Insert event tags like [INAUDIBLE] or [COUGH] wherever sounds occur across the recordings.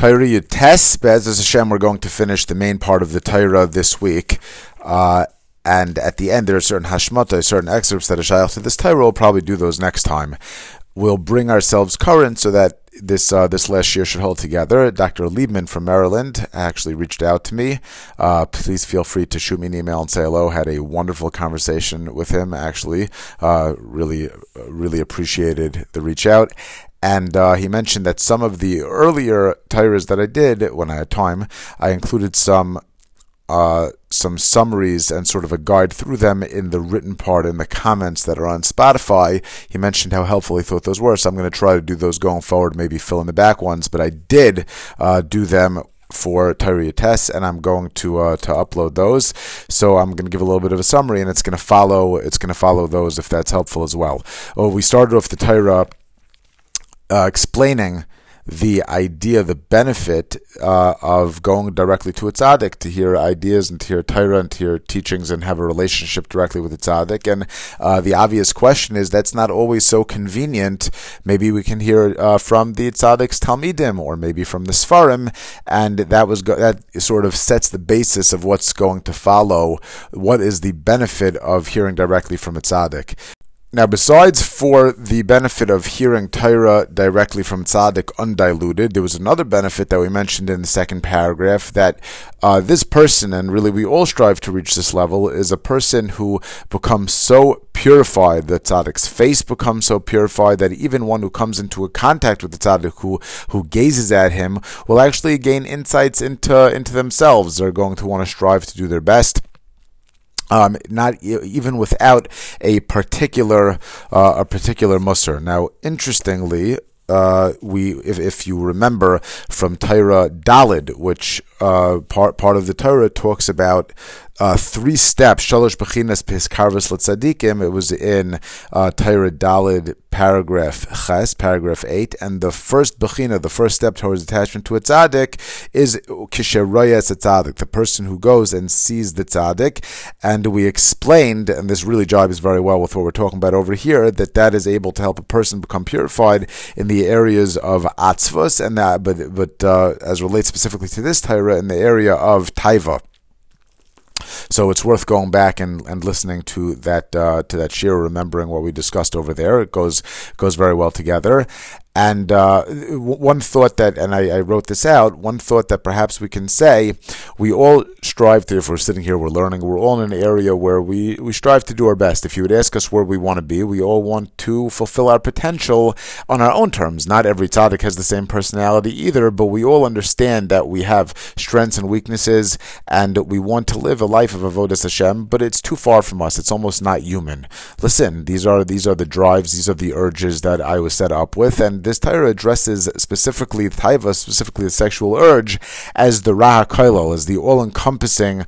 Torah Yutes, Be'ez Hashem, we're going to finish the main part of the Torah this week. Uh, and at the end, there are certain hashmata, certain excerpts that are shaykh to this Torah. We'll probably do those next time. We'll bring ourselves current so that this uh, this last year should hold together. Dr. Liebman from Maryland actually reached out to me. Uh, please feel free to shoot me an email and say hello. Had a wonderful conversation with him. Actually, uh, really really appreciated the reach out. And uh, he mentioned that some of the earlier Torahs that I did when I had time, I included some uh, some summaries and sort of a guide through them in the written part in the comments that are on Spotify. He mentioned how helpful he thought those were, so I'm going to try to do those going forward, maybe fill in the back ones. But I did uh, do them for Torah Test, and I'm going to uh, to upload those. So I'm going to give a little bit of a summary, and it's going to follow it's going to follow those if that's helpful as well. Well, we started off the Torah uh, explaining the idea, the benefit uh, of going directly to a tzaddik to hear ideas and to hear Torah and to hear teachings and have a relationship directly with the tzaddik. And uh, the obvious question is that's not always so convenient. Maybe we can hear uh, from the tzaddik's talmidim or maybe from the Sfarim, and that was go- that sort of sets the basis of what's going to follow. What is the benefit of hearing directly from a tzaddik? Now, besides for the benefit of hearing Torah directly from tzaddik undiluted, there was another benefit that we mentioned in the second paragraph that uh, this person, and really we all strive to reach this level, is a person who becomes so purified, the tzaddik's face becomes so purified that even one who comes into a contact with the tzaddik, who, who gazes at him, will actually gain insights into, into themselves. They're going to want to strive to do their best um, not even without a particular uh, a particular musr. Now, interestingly, uh, we if, if you remember from Torah Dalid, which uh, part part of the Torah talks about uh, three steps. Shalosh bechinas piskarvus letzadikim. It was in uh, Torah Dalid paragraph ches, paragraph eight, and the first bechina, the first step towards attachment to a tzaddik, is kisheroyas a tzaddik, the person who goes and sees the tzaddik. And we explained, and this really jibes very well with what we're talking about over here, that that is able to help a person become purified in the areas of atzvos, and that, but but uh, as relates specifically to this Torah, in the area of taiva. So it's worth going back and, and listening to that uh, to that shir, remembering what we discussed over there. It goes goes very well together. And uh, one thought that, and I, I, wrote this out, one thought that perhaps we can say, we all strive to, if we're sitting here, we're learning, we're all in an area where we, we strive to do our best. If you would ask us where we want to be, we all want to fulfill our potential on our own terms. Not every tzaddik has the same personality either, but we all understand that we have strengths and weaknesses, and we want to live a life of avodas Hashem, but it's too far from us. It's almost not human. Listen, these are these are the drives, these are the urges that I was set up with, and this Torah addresses specifically the taiva, specifically the sexual urge, as the Raha Kailal, as the all-encompassing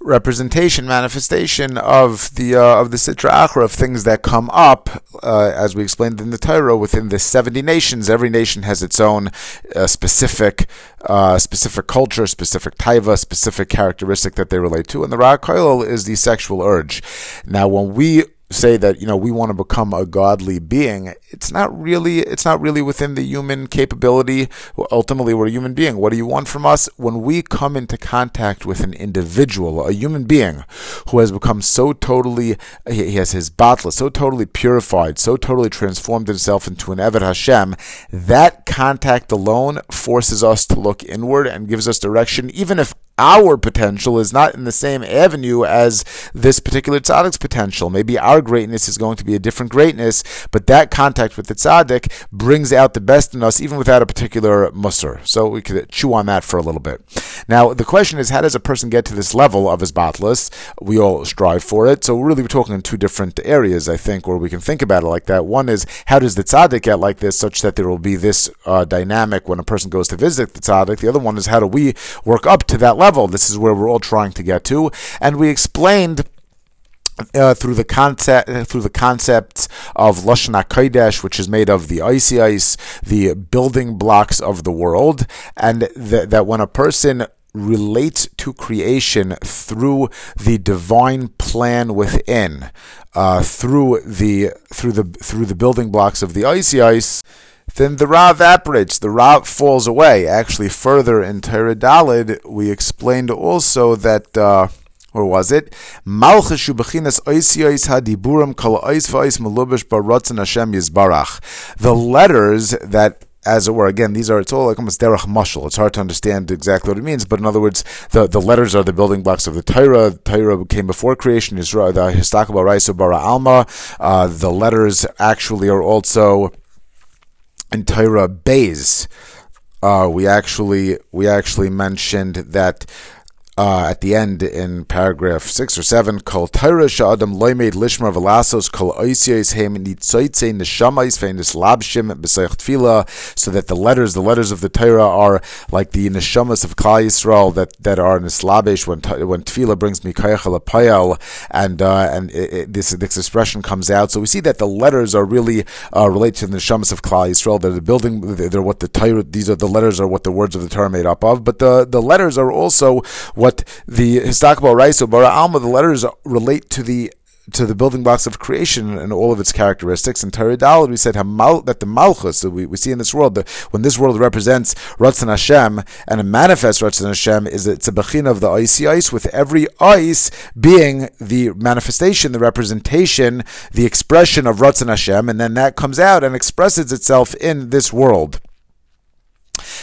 representation, manifestation of the uh, of the Sitra Achra of things that come up, uh, as we explained in the Torah, within the seventy nations. Every nation has its own uh, specific uh, specific culture, specific taiva, specific characteristic that they relate to, and the Ra'a is the sexual urge. Now, when we say that you know we want to become a godly being it's not really it's not really within the human capability ultimately we're a human being. What do you want from us? When we come into contact with an individual a human being who has become so totally he has his batla so totally purified so totally transformed himself into an Eved Hashem that contact alone forces us to look inward and gives us direction even if our potential is not in the same avenue as this particular tzaddik's potential. Maybe our greatness is going to be a different greatness, but that contact with the tzaddik brings out the best in us, even without a particular musr. So we could chew on that for a little bit. Now, the question is, how does a person get to this level of his batlas? We all strive for it. So really, we're talking in two different areas, I think, where we can think about it like that. One is, how does the tzaddik get like this, such that there will be this uh, dynamic when a person goes to visit the tzaddik? The other one is, how do we work up to that level? Level. This is where we're all trying to get to, and we explained. Uh, through the concept, through the concepts of lashon kodesh, which is made of the oisios, the building blocks of the world, and th- that when a person relates to creation through the divine plan within, uh, through the through the through the building blocks of the oisios then the Ra evaporates, the Ra falls away. Actually, further in Torah we explained also that. Uh, or was it? Malchus hadiburim Hashem yizbarach. The letters that as it were. Again, these are it's all like almost derech mashal. It's hard to understand exactly what it means, but in other words, the, the letters are the building blocks of the Torah. Torah came before creation. Israel, the Histakabah Raisu Bara Alma. Uh, the letters actually are also in Torah Bays. Uh, we actually we actually mentioned that uh, at the end in paragraph six or seven, Kol Torah Sha'adam Loimed Lishmar Velasos Kol Oisios Hem Nitzoitze Neshamais Fenis Labshim B'Seich Tfila, so that the letters, the letters of the Torah are like the neshamas of Klal Yisrael that, that are Nislabish when when Tfila brings Mikayach Payal, and uh, and it, it, this this expression comes out. So we see that the letters are really uh, related to the neshamas of Klal Yisrael. They're the building. They're what the Torah. These are the letters are what the words of the Torah are made up of. But the the letters are also what the Histakabal Raiso Bara Alma, the letters relate to the to the building blocks of creation and all of its characteristics. And Torah we said that the Malchus that we, we see in this world, the, when this world represents Ratzon Hashem and it manifests Ratzon Hashem, is it's a bechin of the oisios, with every ice being the manifestation, the representation, the expression of Ratzon Hashem, and then that comes out and expresses itself in this world.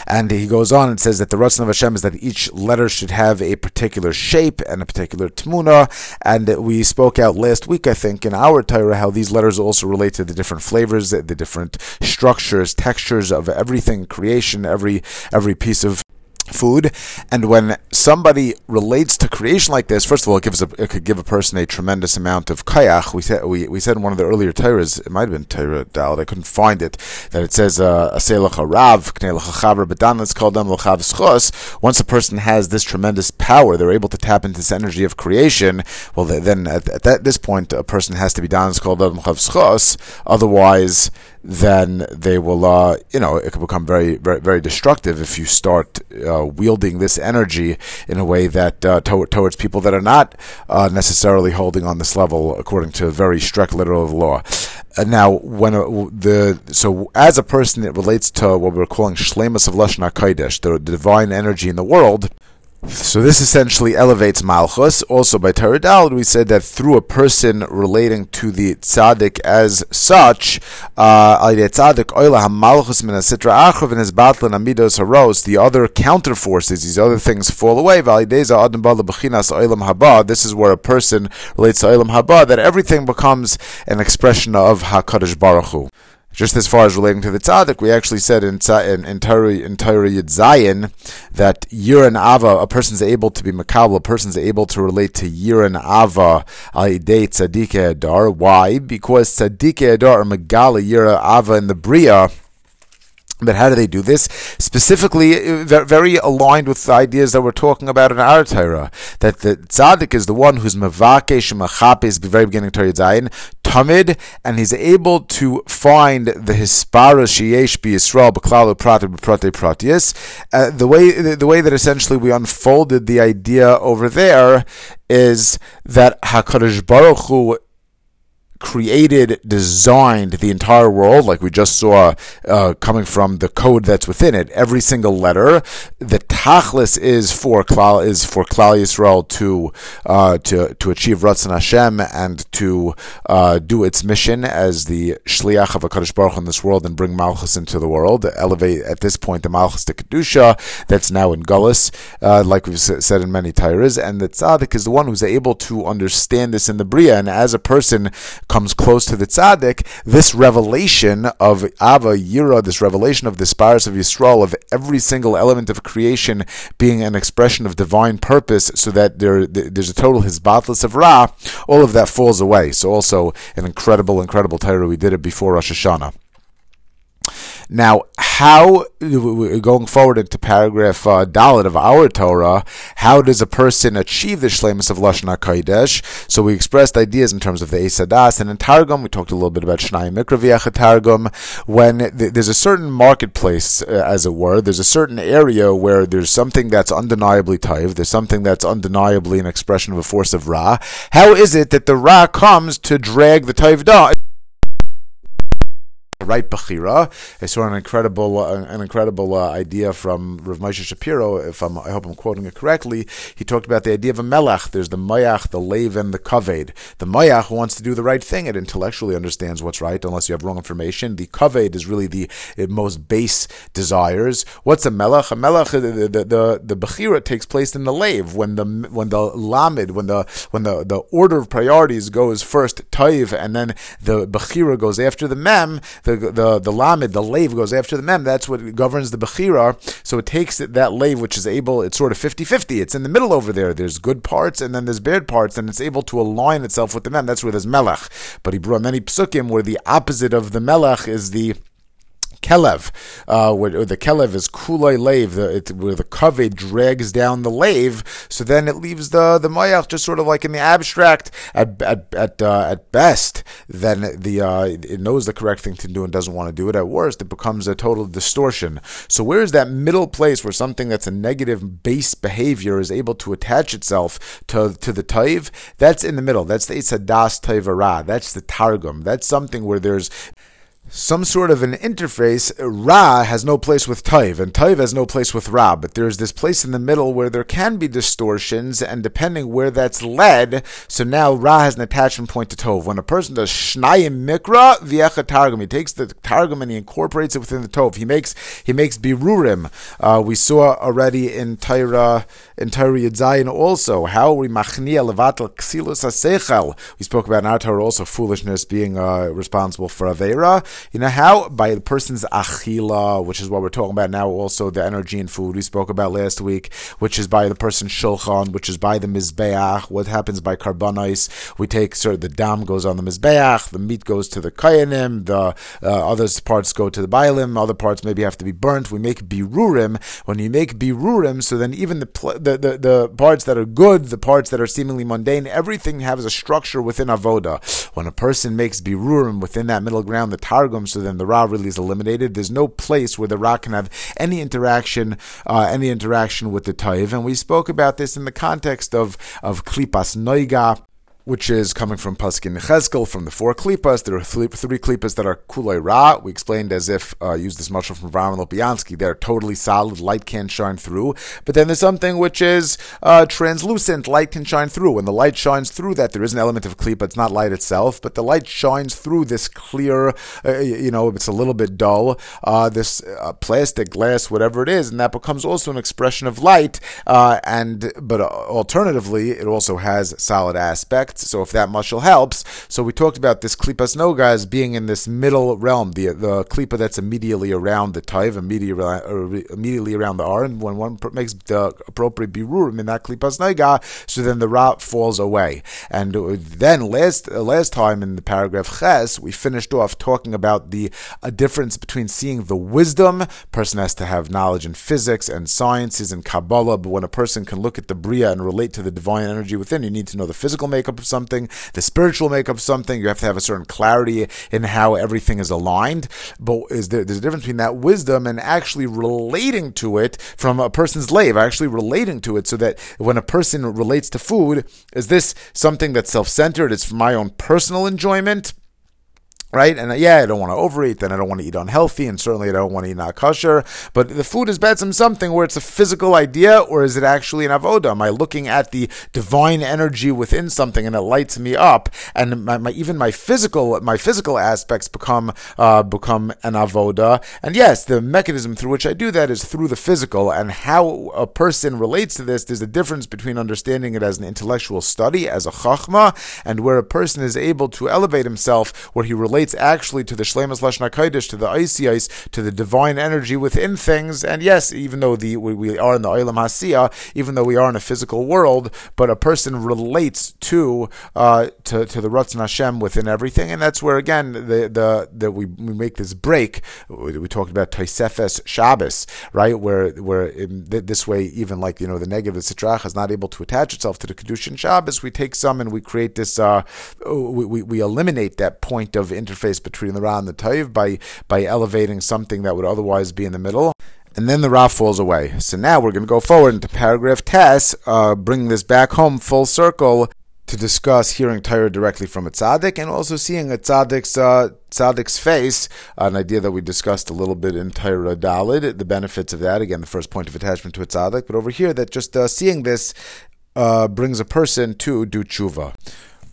And he goes on and says that the Ratzon of Hashem is that each letter should have a particular shape and a particular tmuna. And we spoke out last week, I think, in our Torah, how these letters also relate to the different flavors, the different structures, textures of everything, creation, every every piece of food. And when somebody relates to creation like this, first of all, it gives a, it could give a person a tremendous amount of kayach. We said we, we said in one of the earlier Torahs, it might have been Torah Dalad, I couldn't find it, that it says uh, aselach rav chaver bedan. Let's call them schos. Once a person has this tremendous power, they're able to tap into this energy of creation. Well, then at, at that, this point, a person has to be dan. Called them schos. Otherwise then they will, uh, you know, it can become very, very, very destructive if you start uh, wielding this energy in a way that uh, to- towards people that are not uh, necessarily holding on this level according to very strict literal law. now, when uh, the so as a person, it relates to what we're calling shlemus of lashon hakodesh, the divine energy in the world. So this essentially elevates Malchus. Also by Torah Dalad, we said that through a person relating to the tzaddik as such, uh, the other counter forces, these other things fall away. This is where a person relates to Olam Haba, that everything becomes an expression of Hakadosh Baruch Hu. Just as far as relating to the tzaddik, we actually said in in in Torah in Yud Zayin that Yiran Ava, a person's able to be makabel, a person's able to relate to Yiran Ava al Yidei Tzaddik Adar. Why? Because Tzaddik Adar are Megala Yira Ava in the Bria but how do they do this? Specifically, uh, very aligned with the ideas that we're talking about in our Torah. That the tzaddik is the one who's mevakesh machapes, the very beginning of Torah Zayin, tamid, and he's able to find the hispara sheyesh bi Yisrael b'klalu prate b'prate pratius. Uh, the way the way that essentially we unfolded the idea over there is that Hakadosh Baruch Hu created, designed the entire world, like we just saw uh, coming from the code that's within it. Every single letter, the tachlis is for Klal is for Klal Yisrael to uh, to to achieve Ratzon Hashem and to uh, do its mission as the shliach of a Hakadosh Baruch in this world and bring Malchus into the world. Elevate at this point the Malchus to kedusha that's now in Gullus, uh, like we've said in many Torahs, and the tzaddik is the one who's able to understand this in the bria, and as a person comes close to the tzaddik, this revelation of Ava Yira, this revelation of the spires of Yisrael, of every single element of creation being an expression of divine purpose, so that there there's a total hisbatlis of Ra, all of that falls away. So also an incredible, incredible Torah. We did it before Rosh Hashanah. Now, how going forward into paragraph uh, Dalit of our Torah, how does a person achieve the shlemus of lashon hakodesh? So we expressed ideas in terms of the Esadas, and in Targum we talked a little bit about Shnai Mikra Targum. When th- there's a certain marketplace, uh, as it were, there's a certain area where there's something that's undeniably taiv, there's something that's undeniably an expression of a force of Ra. How is it that the Ra comes to drag the taiv down? Right Bechira. I saw an incredible, uh, an incredible uh, idea from Rav Moshe Shapiro. If I'm, I hope I'm quoting it correctly, he talked about the idea of a melech. There's the mayach, the and the kaved. The mayach wants to do the right thing. It intellectually understands what's right, unless you have wrong information. The kaved is really the most base desires. What's a melech? A melech, the the the, the bechira takes place in the lave when the when the lamed, when the when the, the order of priorities goes first taiv, and then the bechira goes after the mem. The the the the lamed, the lave goes after the mem. That's what governs the bechira. So it takes that lave, which is able. It's sort of 50-50. It's in the middle over there. There's good parts and then there's bad parts, and it's able to align itself with the mem. That's where there's melech. But he brought many psukim where the opposite of the melech is the kelev, uh, where, the kelev is kulay lave, where the kaveh drags down the lave. So then it leaves the the mayach just sort of like in the abstract at at at, uh, at best. Then the uh, it knows the correct thing to do and doesn't want to do it. At worst, it becomes a total distortion. So where is that middle place where something that's a negative base behavior is able to attach itself to to the taiv? That's in the middle. That's the isadas taivara. That's the targum. That's something where there's some sort of an interface, Ra has no place with Taiv, and Taiv has no place with Ra, but there's this place in the middle where there can be distortions, and depending where that's led, so now Ra has an attachment point to Tov. When a person does Shnayim Mikra, Viecha Targum, he takes the Targum and he incorporates it within the Tov. He makes he makes Birurim. Uh, we saw already in Tyra in Tyra Yedzayin also how we machnia levatel ksilus asechel. We spoke about in our Torah also foolishness being uh, responsible for Avera. You know how? By the person's achila, which is what we're talking about now, also the energy in food we spoke about last week, which is by the person's shulchan, which is by the mizbeach. What happens by karbanis? We take, sort of the dam goes on the mizbeach, the meat goes to the kayanim, the uh, other parts go to the bailim, other parts maybe have to be burnt. We make birurim. When you make birurim, so then even the, the, the, the parts that are good, the parts that are seemingly mundane, everything has a structure within avoda. When a person makes birurim within that middle ground, the tar Targum, so then the Ra really is eliminated. There's no place where the Ra can have any interaction, uh, any interaction with the Taiv. And we spoke about this in the context of, of Klipas Noiga, which is coming from Paskin Cheskel, from the four klipas. There are three, three klipas that are kulei ra. We explained as if, uh, use this mushal from Rav Aharon Lopiansky, they're totally solid, light can't shine through. But then there's something which is uh, translucent, light can shine through. When the light shines through that, there is an element of klipa, it's not light itself, but the light shines through this clear, uh, you know, it's a little bit dull, uh, this uh, plastic, glass, whatever it is, and that becomes also an expression of light. Uh, and But alternatively, it also has solid aspects so if that mushal helps, so we talked about this klipas noga as being in this middle realm, the the klipa that's immediately around the taiv, immediately uh, immediately around the ar, and when one makes the appropriate birurim in that klipas noga, so then the ra falls away. And uh, then last uh, last time in the paragraph ches, we finished off talking about the a difference between seeing the wisdom. Person has to have knowledge in physics and sciences and kabbalah, but when a person can look at the bria and relate to the divine energy within, you need to know the physical makeup of something, the spiritual makeup of something. You have to have a certain clarity in how everything is aligned. But is there, there's a difference between that wisdom and actually relating to it from a person's lave, actually relating to it so that when a person relates to food, is this something that's self centered? It's for my own personal enjoyment right? And uh, yeah, I don't want to overeat, then I don't want to eat unhealthy, and certainly I don't want to eat not kosher. But the food is betzim something where it's a physical idea, or is it actually an avoda? Am I looking at the divine energy within something and it lights me up? And my, my even my physical my physical aspects become uh, become an avoda. And yes, the mechanism through which I do that is through the physical, and how a person relates to this. There's a difference between understanding it as an intellectual study, as a chachma, and where a person is able to elevate himself, where he relates relates actually to the Shlemas Lashna Kodesh, to the oisios, to the divine energy within things. And yes, even though the we are in the Olam Hasiya, even though we are in a physical world, but a person relates to uh, to, to the Ratzon Hashem within everything, and that's where again the the, the we, we make this break. We, we talked about Taisefes Shabbos, right? Where where in, this way, even like you know the negative Sitrach is not able to attach itself to the Kedushin Shabbos, we take some and we create this. Uh, we, we, we eliminate that point of inter interface between the Ra and the Taiv by, by elevating something that would otherwise be in the middle. And then the Ra falls away. So now we're going to go forward into paragraph Tess, uh, bring this back home full circle to discuss hearing Torah directly from a tzaddik and also seeing a tzaddik's uh, tzaddik's face, an idea that we discussed a little bit in Torah Dalid, the benefits of that. Again, the first point of attachment to a tzaddik, but over here that just uh, seeing this uh, brings a person to do tshuva.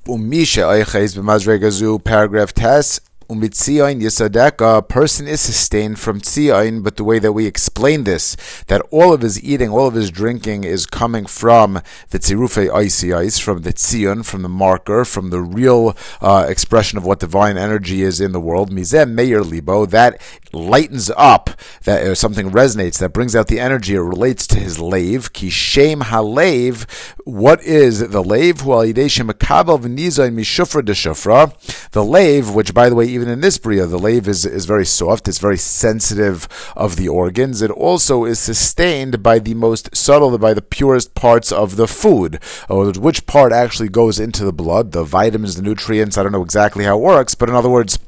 و میشه. آیه خیز به مزرگزو زو پاراگراف تست Umitzion Yisadeka, a person is sustained from tzion, but the way that we explain this, that all of his eating, all of his drinking is coming from the tzirufe ice from the tzion, from the marker, from the real uh, expression of what divine energy is in the world. Mizem meir libo, that lightens up, that uh, something resonates, that brings out the energy, it relates to his lave. Kishem halev, what is the lave? Well, yidei shemakabel v'nizoin mishufra de the lave, which by the way, even in this bria, the lave is, is very soft, it's very sensitive of the organs. It also is sustained by the most subtle, by the purest parts of the food. Which part actually goes into the blood, the vitamins, the nutrients, I don't know exactly how it works, but in other words,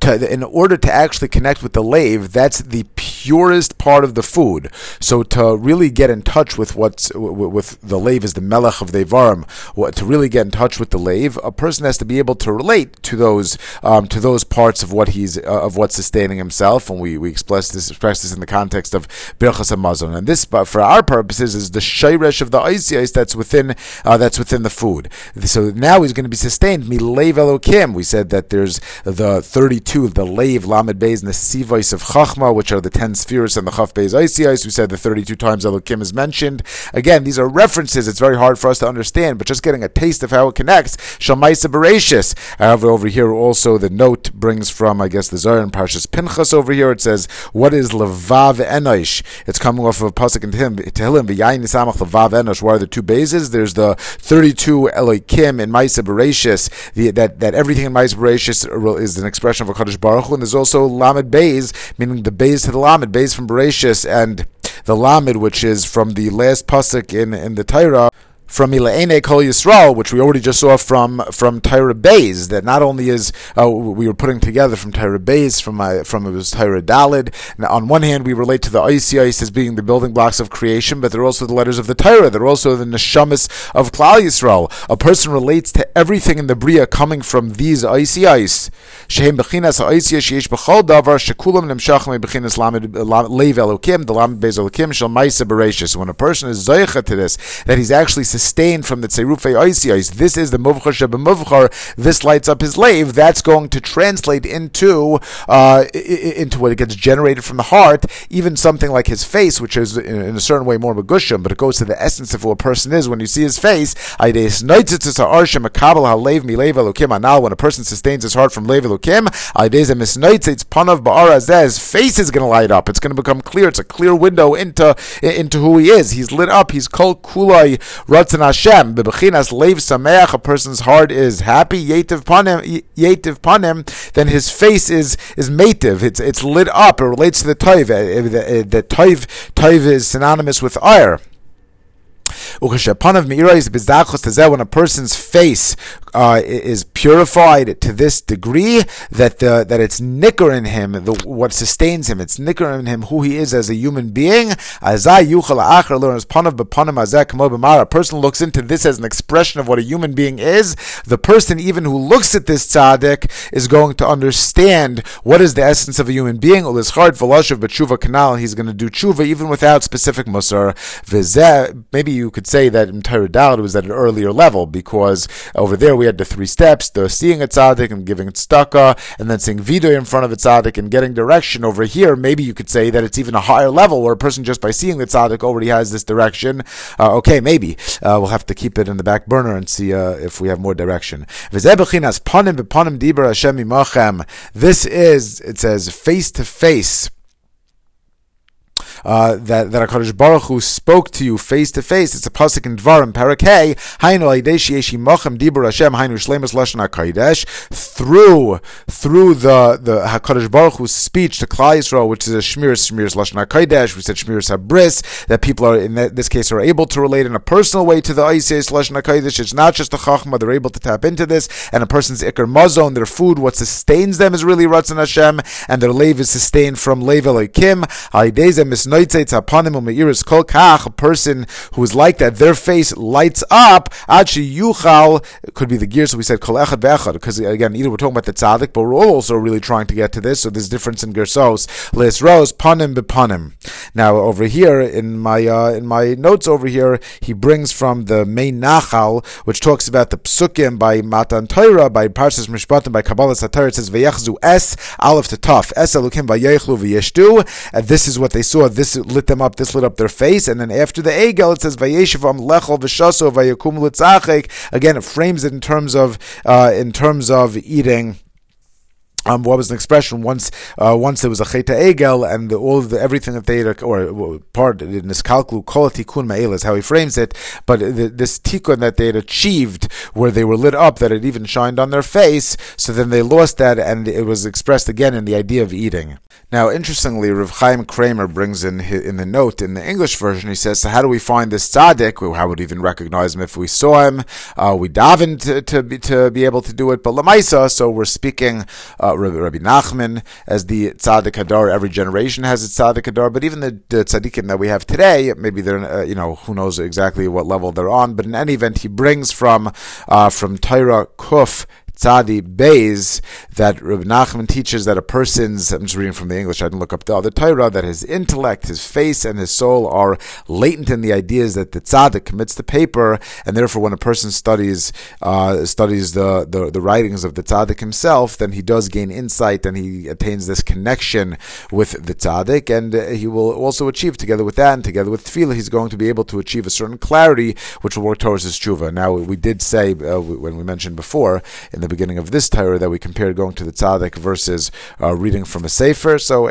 to, in order to actually connect with the lave, that's the purest part of the food. So to really get in touch with what's with the lave is the melech of the Ivarim. To really get in touch with the lave, a person has to be able to relate to those um, to those parts of what he's uh, of what's sustaining himself. And we we express this express this in the context of birchas hamazon. And this, but for our purposes, is the shayresh of the ice that's within uh, that's within the food. So now he's going to be sustained milev elokim. We said that there's the 32, of the Lave, Lamed Beis, and the Sivais of Chachma, which are the 10 spheres and the Chaf Beis Isis. We said the 32 times Elokim is mentioned. Again, these are references. It's very hard for us to understand, but just getting a taste of how it connects. Shamaisa Bereshis. However, over here also the note brings from, I guess, the Zohar and Parshas Pinchas over here. It says, what is Levav Enosh? It's coming off of a Pasuk in Tehillim, V'yayin Nisamach Levav Enosh. What are the two bases? There's the 32 Elokim in Maisa Bereshis, that, that everything in Maisa Bereshis is an expression expression of HaKadosh Baruch Hu, and there's also Lamed Beis, meaning the Beis to the Lamed, Beis from Bereshis, and the Lamed, which is from the last pasuk in, in the Torah, from Ilaene Kol Yisrael, which we already just saw from from Torah Bays, that not only is uh, we were putting together from Torah Bays, from uh, from it was Torah Dalid. On one hand, we relate to the oisios as being the building blocks of creation, but they're also the letters of the Torah. They're also the neshamas of Klal Yisrael. A person relates to everything in the Bria coming from these oisios. Shehem bechinas ha'oisia sheish b'chol davar shekulam nemshachim bechinas lamed leiv elokim the lamed bez elokim shel ma'isa bereshis. When a person is zoicha to this, that he's actually sustained from the tzerufei oisios, this is the muvchar shebemuvchar. This lights up his lave. That's going to translate into uh, into what it gets generated from the heart. Even something like his face, which is in a certain way more of a megushim, but it goes to the essence of who a person is when you see his face. When a person sustains his heart from leiv Elokim. His face is going to light up. It's going to become clear. It's a clear window into into who he is. He's lit up. He's kol kulai ratzon Hashem. Bebechinas leiv sameach. A person's heart is happy. Yetiv panim. Yetiv panim. Then his face is is metiv. It's it's lit up. It relates to the toiv. Uh, the, the toiv toiv is synonymous with ire. When a person's face uh, is purified to this degree that the, that it's nicker in him, the, what sustains him, it's nicker in him who he is as a human being. A person looks into this as an expression of what a human being is. The person even who looks at this tzaddik is going to understand what is the essence of a human being. He's going to do tshuva even without specific musar. Maybe you could say that in Torah was at an earlier level because over there we had the three steps: the seeing a tzaddik and giving it tzedakah, and then seeing video in front of a tzaddik and getting direction. Over here, maybe you could say that it's even a higher level where a person just by seeing the tzaddik already has this direction. Uh, okay, maybe uh, we'll have to keep it in the back burner and see uh, if we have more direction. This is it says face to face uh, that that Hakadosh Baruch Hu spoke to you face to face. It's a pasuk in Dvarim Parakei. Hainu Yeshi Mochem Dibur Hashem Hainu Shlemus Lashon Hakodesh through through the the Hakadosh Baruch Hu's speech to Klal Yisrael, which is a Shmiras Shmiras Lashon Hakodesh. We said Shmiras Habris that people are in this case are able to relate in a personal way to the Isis Lashon Hakodesh. It's not just the Chachma; they're able to tap into this, and a person's Iker Mazon, their food, what sustains them is really Ratzon Hashem, and their lave is sustained from Lev Elokim. Haidezem is a person who is like that, their face lights up, achi yuchal, could be the gear, so we said kol echad ve'echad, because again, either we're talking about the tzaddik, but we're also really trying to get to this, so there's difference in gersos. Les ros, panim bepanim. Now, over here, in my, uh, in my notes over here, he brings from the main nachal, which talks about the psukim by Matan Torah, by Parshas Mishpatim, by Kabbalah Satar, it says, V'yechzu es, aleph to taf, es elukim v'yechlu v'yeshtu, and this is what they saw, this lit them up, this lit up their face, and then after the egel, it says, V'yeshivam lechol v'shaso v'yakum l'tzachik, again, it frames it in terms of, uh, in terms of eating, um, what was an expression once? Uh, once there was a cheta egel, and the, all the everything that they had, or part in this kalkulu kol ma'el is how he frames it. But the, this tikkun that they had achieved, where they were lit up, that it even shined on their face. So then they lost that, and it was expressed again in the idea of eating. Now, interestingly, Rav Chaim Kramer brings in in the note in the English version. He says, "So how do we find this tzaddik? How would we even recognize him if we saw him? Uh, we daven to, to be to be able to do it, but lamaisa. So we're speaking." Uh, Rabbi Nachman as the tzaddik hadar. Every generation has its tzaddik hadar, but even the, the tzaddikim that we have today, maybe they're uh, you know who knows exactly what level they're on. But in any event, he brings from uh, from Torah Kuf Tzadi Beis that Rabbi Nachman teaches that a person's, I'm just reading from the English, I didn't look up the other Torah, that his intellect, his face, and his soul are latent in the ideas that the Tzaddik commits the paper, and therefore when a person studies uh, studies the, the, the, writings of the Tzaddik himself, then he does gain insight and he attains this connection with the Tzaddik, and uh, he will also achieve, together with that and together with Tefillah, he's going to be able to achieve a certain clarity which will work towards his tshuva. Now, we did say, uh, when we mentioned before, in the beginning of this Torah that we compared going to the tzaddik versus uh, reading from a sefer. So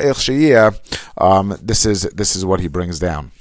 um, this is this is what he brings down.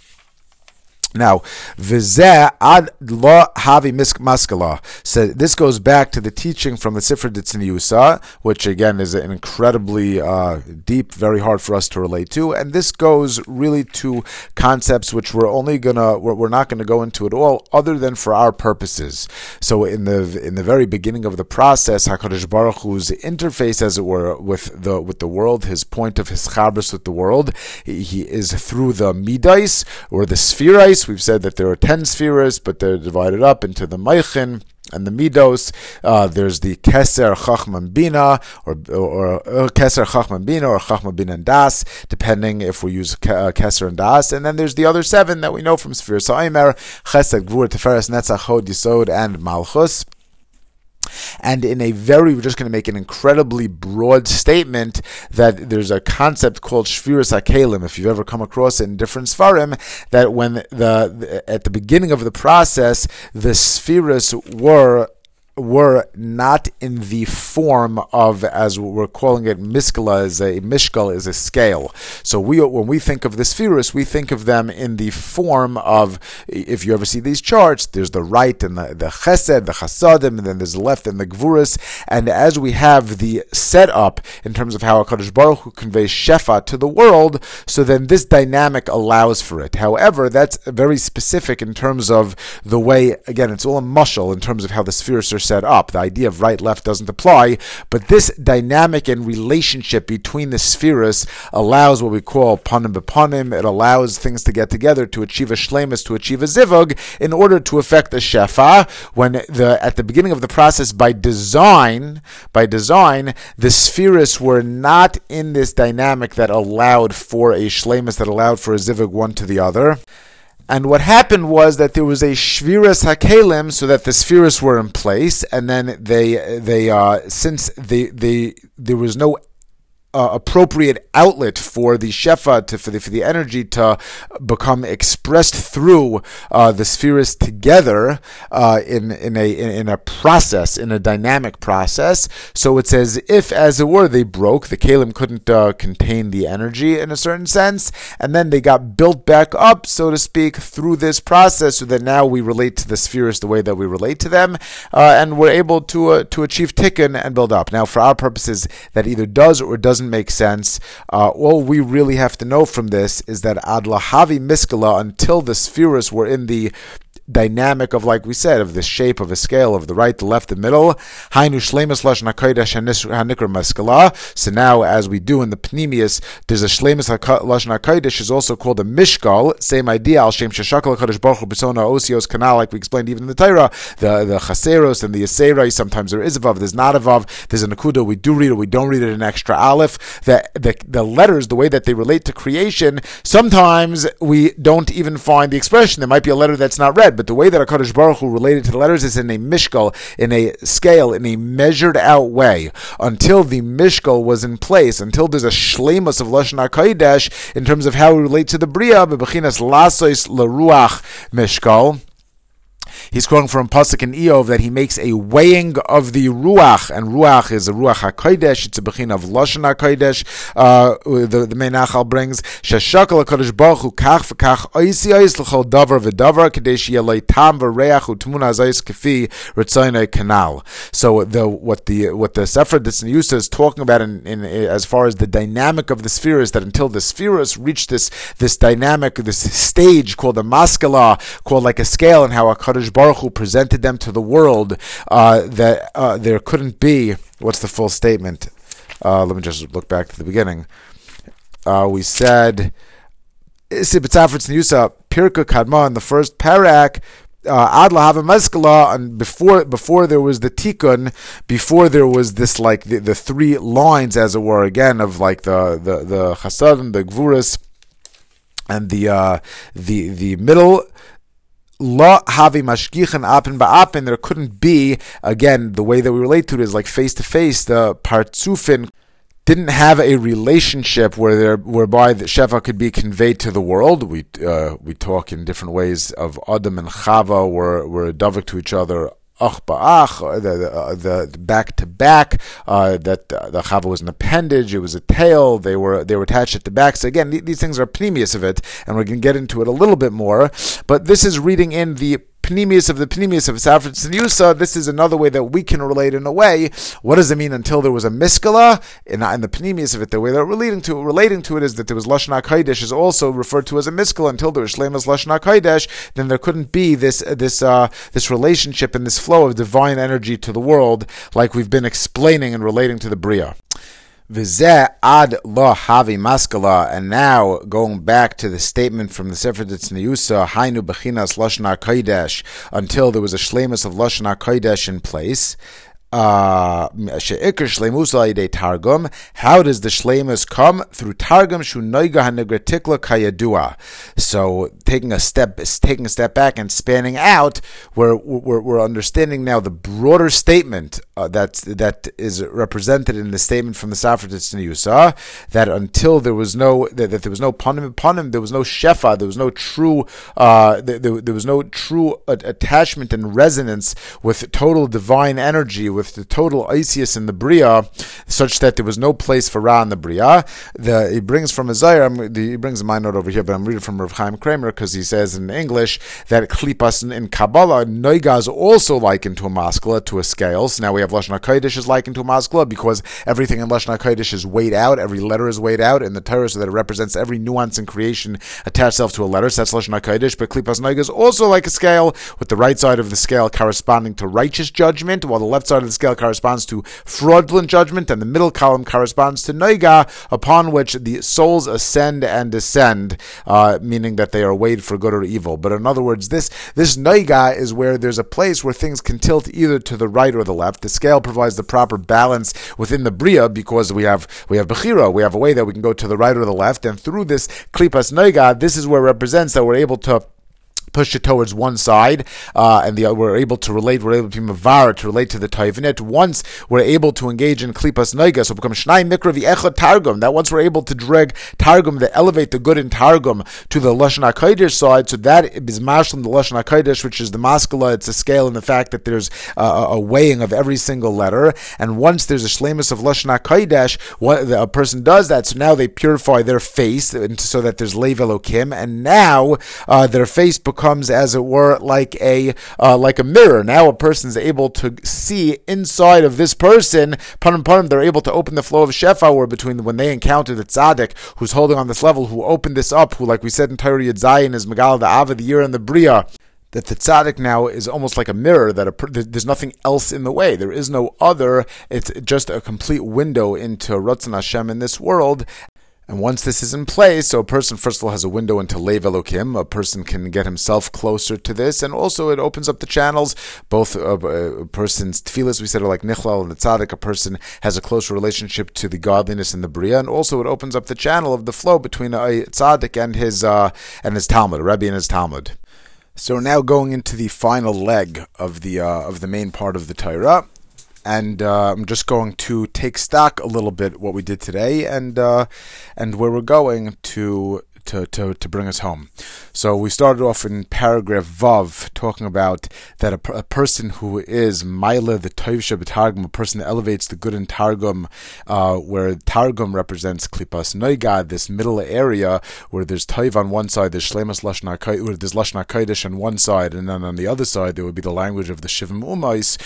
Now, v'zeh ad lo havi maskala. So this goes back to the teaching from the Sifra Ditziniusa, which again is an incredibly uh, deep, very hard for us to relate to, and this goes really to concepts which we're only gonna, we're not gonna go into at all, other than for our purposes. So in the in the very beginning of the process, Hakadosh Baruch Hu's interface, as it were, with the with the world, his point of his chabris with the world, he, he is through the midais or the spherais We've said that there are ten spheres, but they're divided up into the Maichin and the Midos. Uh, there's the Keser Chachman Bina, or, or, or Keser Chachman Bina, or Chachman Bina and Das, depending if we use uh, Keser and Das. And then there's the other seven that we know from Sphere Sa'imer, Chesed, Gvur, Teferes, Netzach, Hod, Yisod, and Malchus. And in a very, we're just going to make an incredibly broad statement that there's a concept called Shviras HaKelim, if you've ever come across it in different Svarim, that when the, the at the beginning of the process, the Spheres were were not in the form of, as we're calling it, miskala is a mishkal is a scale. So we, when we think of the spheres, we think of them in the form of, if you ever see these charts, there's the right and the, the chesed, the chasadim, and then there's the left and the gvuras. And as we have the setup in terms of how HaKadosh Baruch Hu conveys shefa to the world, so then this dynamic allows for it. However, that's very specific in terms of the way, again, it's all a mushal in terms of how the spheres are set up. The idea of right left doesn't apply, but this dynamic and relationship between the spheres allows what we call panim bepanim. It allows things to get together to achieve a shlemus, to achieve a zivug, in order to affect the shefa. When the at the beginning of the process, by design, by design, the spheres were not in this dynamic that allowed for a shlemus, that allowed for a zivug one to the other. And what happened was that there was a shviras hakelim, so that the spheres were in place, and then they they uh, since they they there was no uh, appropriate outlet for the shefa to for the, for the energy to become expressed through uh, the spheres together uh, in in a in, a process in a dynamic process. So it's as if, as it were, they broke. The kalim couldn't uh, contain the energy in a certain sense, and then they got built back up, so to speak, through this process. So that now we relate to the spheres the way that we relate to them, uh, and we're able to uh, to achieve tikkun and build up. Now, for our purposes, that either does or doesn't doesn't make sense. Uh, all we really have to know from this is that ad lahavi miskala, until the spheres were in the dynamic of, like we said, of the shape of a scale of the right, the left, the middle. So now, as we do in the Pneumius, there's a Shlemus Lashon HaKodesh is also called a Mishkal. Same idea. Al Shem Sheshakal HaKadosh Baruch Hu B'Sona Osios Kanal, like we explained even in the Torah. The the Chaseros and the Yisera, sometimes there is a Vav, there's not a Vav. There's an Nakuda, we do read it, we don't read it in extra Aleph. The, the, the letters, the way that they relate to creation, sometimes we don't even find the expression. There might be a letter that's not read, but the way that HaKadosh Baruch Hu related to the letters is in a Mishkal, in a scale, in a measured out way. Until the Mishkal was in place, until there's a Shlemus of Lashon HaKodesh in terms of how we relate to the Bria, Lasois Laruach Mishkal. He's quoting from Pasuk in Iyov that he makes a weighing of the Ruach, and Ruach is a Ruach HaKodesh, it's a Bechin of Lashon HaKodesh, uh, the, the Menachal brings, Shashakal HaKodesh Baruch Hu kach v'kach oisi ois l'chol davar v'davar kadesh yelei tam v'reach u'tmuna azayis kefi ritzonai kanal. So the, what the, what the Sefer Ditzniusa is talking about in, in, as far as the dynamic of the sphere is that until the spheres reach this, this dynamic, this stage called the maskala, called like a scale and how a Kadosh Baruch Hu presented them to the world, uh, that uh, there couldn't be. What's the full statement? Uh, let me just look back to the beginning. Uh, we said Pirka Kadma in the first parak. Uh, Ad lahava meskala, and before before there was the tikkun, before there was this like the, the three lines, as it were, again of like the the the chasad the gvuras, and the uh, the the middle La havi mashgichan apin ba'apin. There couldn't be again the way that we relate to it is like face to face. The partsufin didn't have a relationship where there, whereby the Shefa could be conveyed to the world. We uh, we talk in different ways of Adam and Chava were were davik to each other ach ba'ach, uh, the, uh, the, the back to back, uh, that uh, the chava was an appendage, it was a tail, they were they were attached at the back. So again, these things are pneumius of it, and we're going to get into it a little bit more. But this is reading in the Pneumius of the Pneumius of Safra Tzniusa, this is another way that we can relate in a way. What does it mean until there was a Miskala? And, in the Pneumius of it, the way that relating to relating to it is that there was Lashon HaKodesh is also referred to as a Miskala until there was Shlemas Lashon HaKodesh, then there couldn't be this, this, uh, this relationship and this flow of divine energy to the world like we've been explaining and relating to the Bria. Vizeh ad lo havi maskala, and now going back to the statement from the Sefer Tzniusa, Hainu bechinas lashon kodesh, until there was a shlemus of lashon kodesh in place. Uh, how does the shlemus come through targum kayadua? So taking a step, taking a step back and spanning out, we're, we're, we're understanding now the broader statement uh, that that is represented in the statement from the Safra Tzniusa that until there was no that, that there was no panim panim, there was no shefa, there was no true uh, there, there was no true attachment and resonance with total divine energy with the total Isis in the Bria, such that there was no place for Ra in the Bria. The, he brings from Isaiah, he brings my note over here, but I'm reading from Rav Chaim Kramer because he says in English that Klipas in, in Kabbalah, Noiga is also likened to a maskala, to a scale. So now we have Lashon HaKodesh is likened to a maskala because everything in Lashon HaKodesh is weighed out, every letter is weighed out in the Torah so that it represents every nuance in creation attached itself to a letter. So that's Lashon HaKodesh, but Klipas Noiga is also like a scale with the right side of the scale corresponding to righteous judgment, while the left side of the scale corresponds to fraudulent judgment, and the middle column corresponds to noiga, upon which the souls ascend and descend, uh, meaning that they are weighed for good or evil. But in other words, this this noiga is where there's a place where things can tilt either to the right or the left. The scale provides the proper balance within the bria because we have we have bechira, we have a way that we can go to the right or the left, and through this klipas noiga, this is where it represents that we're able to push it towards one side, uh, and the, we're able to relate, we're able to be mavara, to relate to the Taivanet. Once we're able to engage in Klipas Noiga, so become Shnai Mikra Echad Targum, that once we're able to drag Targum, to elevate the good in Targum to the Lashon HaKodesh side, so that is Mashlim, the Lashon HaKodesh, which is the Maskala, it's a scale in the fact that there's a weighing of every single letter, and once there's a Shlemus of Lashon HaKodesh, a person does that, so now they purify their face, so that there's Lev Elokim, and now uh, their face becomes becomes, as it were, like a uh, like a mirror. Now a person is able to see inside of this person. Panim panim, they're able to open the flow of shefa. Where between when they encounter the tzaddik who's holding on this level, who opened this up, who, like we said in Torah Zayin, is Megal the Ava, the year and the Bria that the tzaddik now is almost like a mirror that a, there's nothing else in the way. There is no other. It's just a complete window into Ratzon Hashem in this world. And once this is in place, so a person first of all has a window into Lev Elokim, a person can get himself closer to this, and also it opens up the channels. Both uh, a person's tefillas, we said, are like Nichlal and the Tzaddik. A person has a closer relationship to the godliness and the Bria, and also it opens up the channel of the flow between a Tzaddik and his uh, and his Talmud, a Rebbe and his Talmud. So now going into the final leg of the uh, of the main part of the Torah, and uh, I'm just going to take stock a little bit what we did today and uh, and where we're going to to, to, to bring us home. So we started off in paragraph Vav, talking about that a, a person who is Maila the Toivsha Targum, a person that elevates the good in Targum, uh, where Targum represents Klipas Noigad, this middle area where there's Toiv on one side, there's Shlemas Lashna where there's on one side, and then on the other side there would be the language of the Shivim Umais,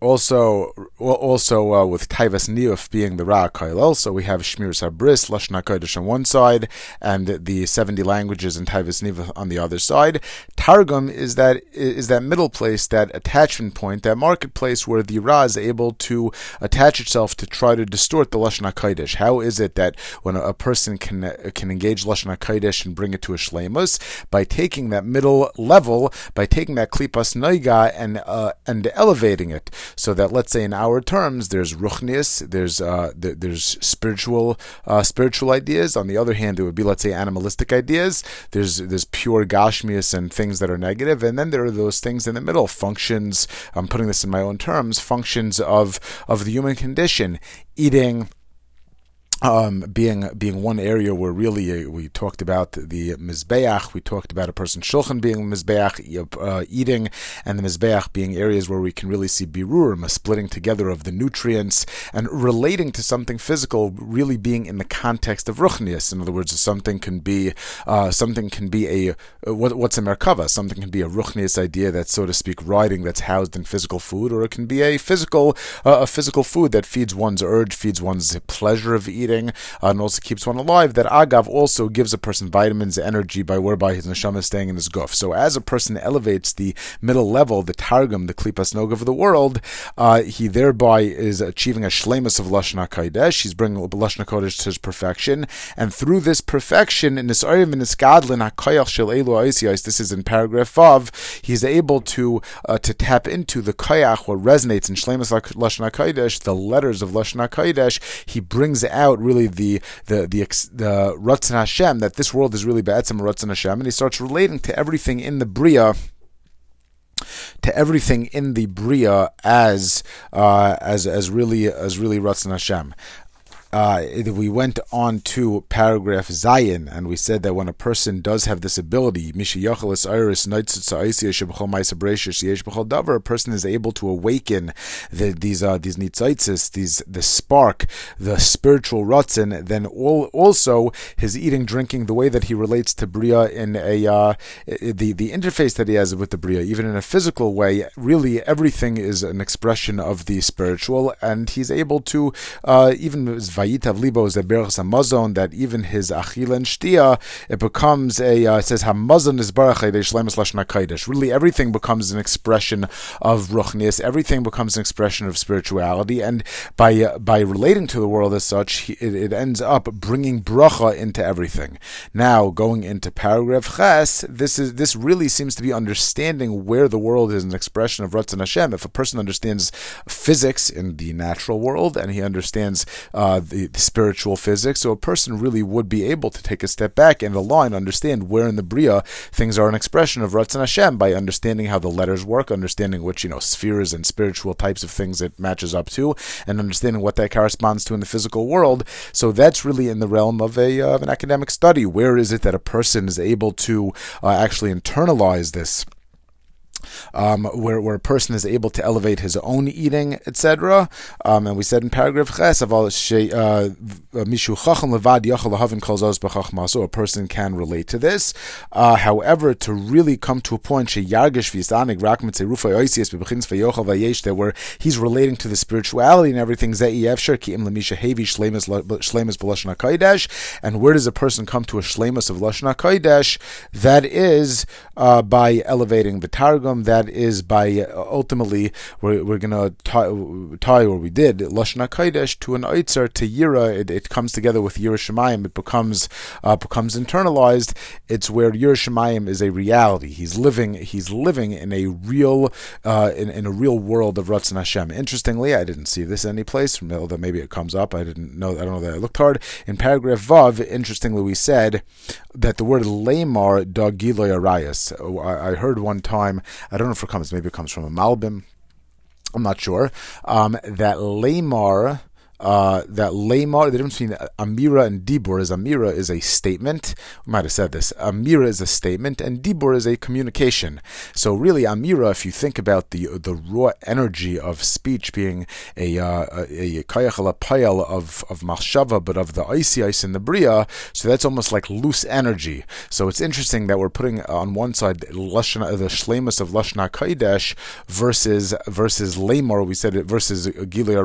also, also uh, with Taivas Niuf being the Ra Kailel, so we have Shmir Sabris, Lashon HaKodesh on one side, and the 70 languages in Taivas Niuf on the other side. Targum is that is that middle place, that attachment point, that marketplace where the Ra is able to attach itself to try to distort the Lashon HaKodesh. How is it that when a, person can can engage Lashon HaKodesh and bring it to a Shlemus? By taking that middle level, by taking that Klipas Noiga and, uh, and elevating it so that let's say in our terms there's ruchnius, there's uh, there's spiritual uh, spiritual ideas. On the other hand, there would be let's say animalistic ideas. There's there's pure gashmius and things that are negative, and then there are those things in the middle, functions. I'm putting this in my own terms, functions of of the human condition, eating um, being being one area where really uh, we talked about the mizbeach, we talked about a person shulchan being mizbeach, uh, eating, and the mizbeach being areas where we can really see birurim, a splitting together of the nutrients, and relating to something physical, really being in the context of ruchnius. In other words, something can be uh, something can be a uh, what, what's a merkava, something can be a ruchnius idea that's so to speak riding that's housed in physical food, or it can be a physical uh, a physical food that feeds one's urge, feeds one's pleasure of eating eating uh, and also keeps one alive, that agav also gives a person vitamins, energy, by whereby his neshama is staying in his guf. So as a person elevates the middle level, the targum, the klipas noga of the world, uh, he thereby is achieving a shlemus of lashon hakodesh. He's bringing lashon hakodesh to his perfection, and through this perfection in this in this gadlin hakoyach shel elu This is in paragraph five. He's able to uh, to tap into the koyach what resonates in shlemus lashon hakodesh, the letters of lashon hakodesh. He brings out really the the the, the Ratzon Hashem that this world is really Be'etzim Ratzon Hashem, and he starts relating to everything in the Bria to everything in the bria as uh, as as really as really Ratzon Hashem uh, we went on to paragraph Zayin, and we said that when a person does have this ability, a person is able to awaken the, these uh, these nitzaitzis, these the spark, the spiritual rutzin. Then all, also his eating, drinking, the way that he relates to bria in a uh, the the interface that he has with the bria, even in a physical way, really everything is an expression of the spiritual, and he's able to uh, even Vayitav Libo is a Berachas Hamazon, that even his Achil and Shtia, it becomes a, uh, it says Hamazon is Barach Shlemus Lashon Really, everything becomes an expression of Ruchnias, everything becomes an expression of spirituality, and by uh, by relating to the world as such, it, it ends up bringing bracha into everything. Now, going into paragraph Ches, this is this really seems to be understanding where the world is an expression of Ratzon Hashem. If a person understands physics in the natural world and he understands uh, the, spiritual physics. So a person really would be able to take a step back and align, understand where in the Bria things are an expression of Ratzon Hashem by understanding how the letters work, understanding which, you know, spheres and spiritual types of things it matches up to, and understanding what that corresponds to in the physical world. So that's really in the realm of a uh, of an academic study. Where is it that a person is able to uh, actually internalize this? Um, where, where a person is able to elevate his own eating, etc. Um, and we said in paragraph ches, uh, so a person can relate to this. Uh, however, to really come to a point that where he's relating to the spirituality and everything. And where does a person come to a shlemas of lashon hakodesh? That is uh, by elevating the targum. That is by uh, ultimately we're, we're to tie, tie, we did lashon hakodesh to an oitzer to yira. It, it comes together with yira. It becomes uh, becomes internalized. It's where yira is a reality. He's living. He's living in a real uh, in, in a real world of Ratzon Hashem. Interestingly, I didn't see this any place. Although maybe it comes up. I didn't know. I don't know that I looked hard in paragraph vav. Interestingly, we said that the word lamar dagiloy arayas. I heard one time. I don't know if it comes. Maybe it comes from a malbim. I'm not sure. Um, that lamar uh, that lamar, the difference between amira and dibur is amira is a statement. We might have said this. Amira is a statement, and dibur is a communication. So really, amira, if you think about the the raw energy of speech being a uh, a kayach payal of of machshava, but of the oisios in the bria, so that's almost like loose energy. So it's interesting that we're putting on one side lashna, the shlemus of lashna kaidesh versus versus lamar. We said it versus gilia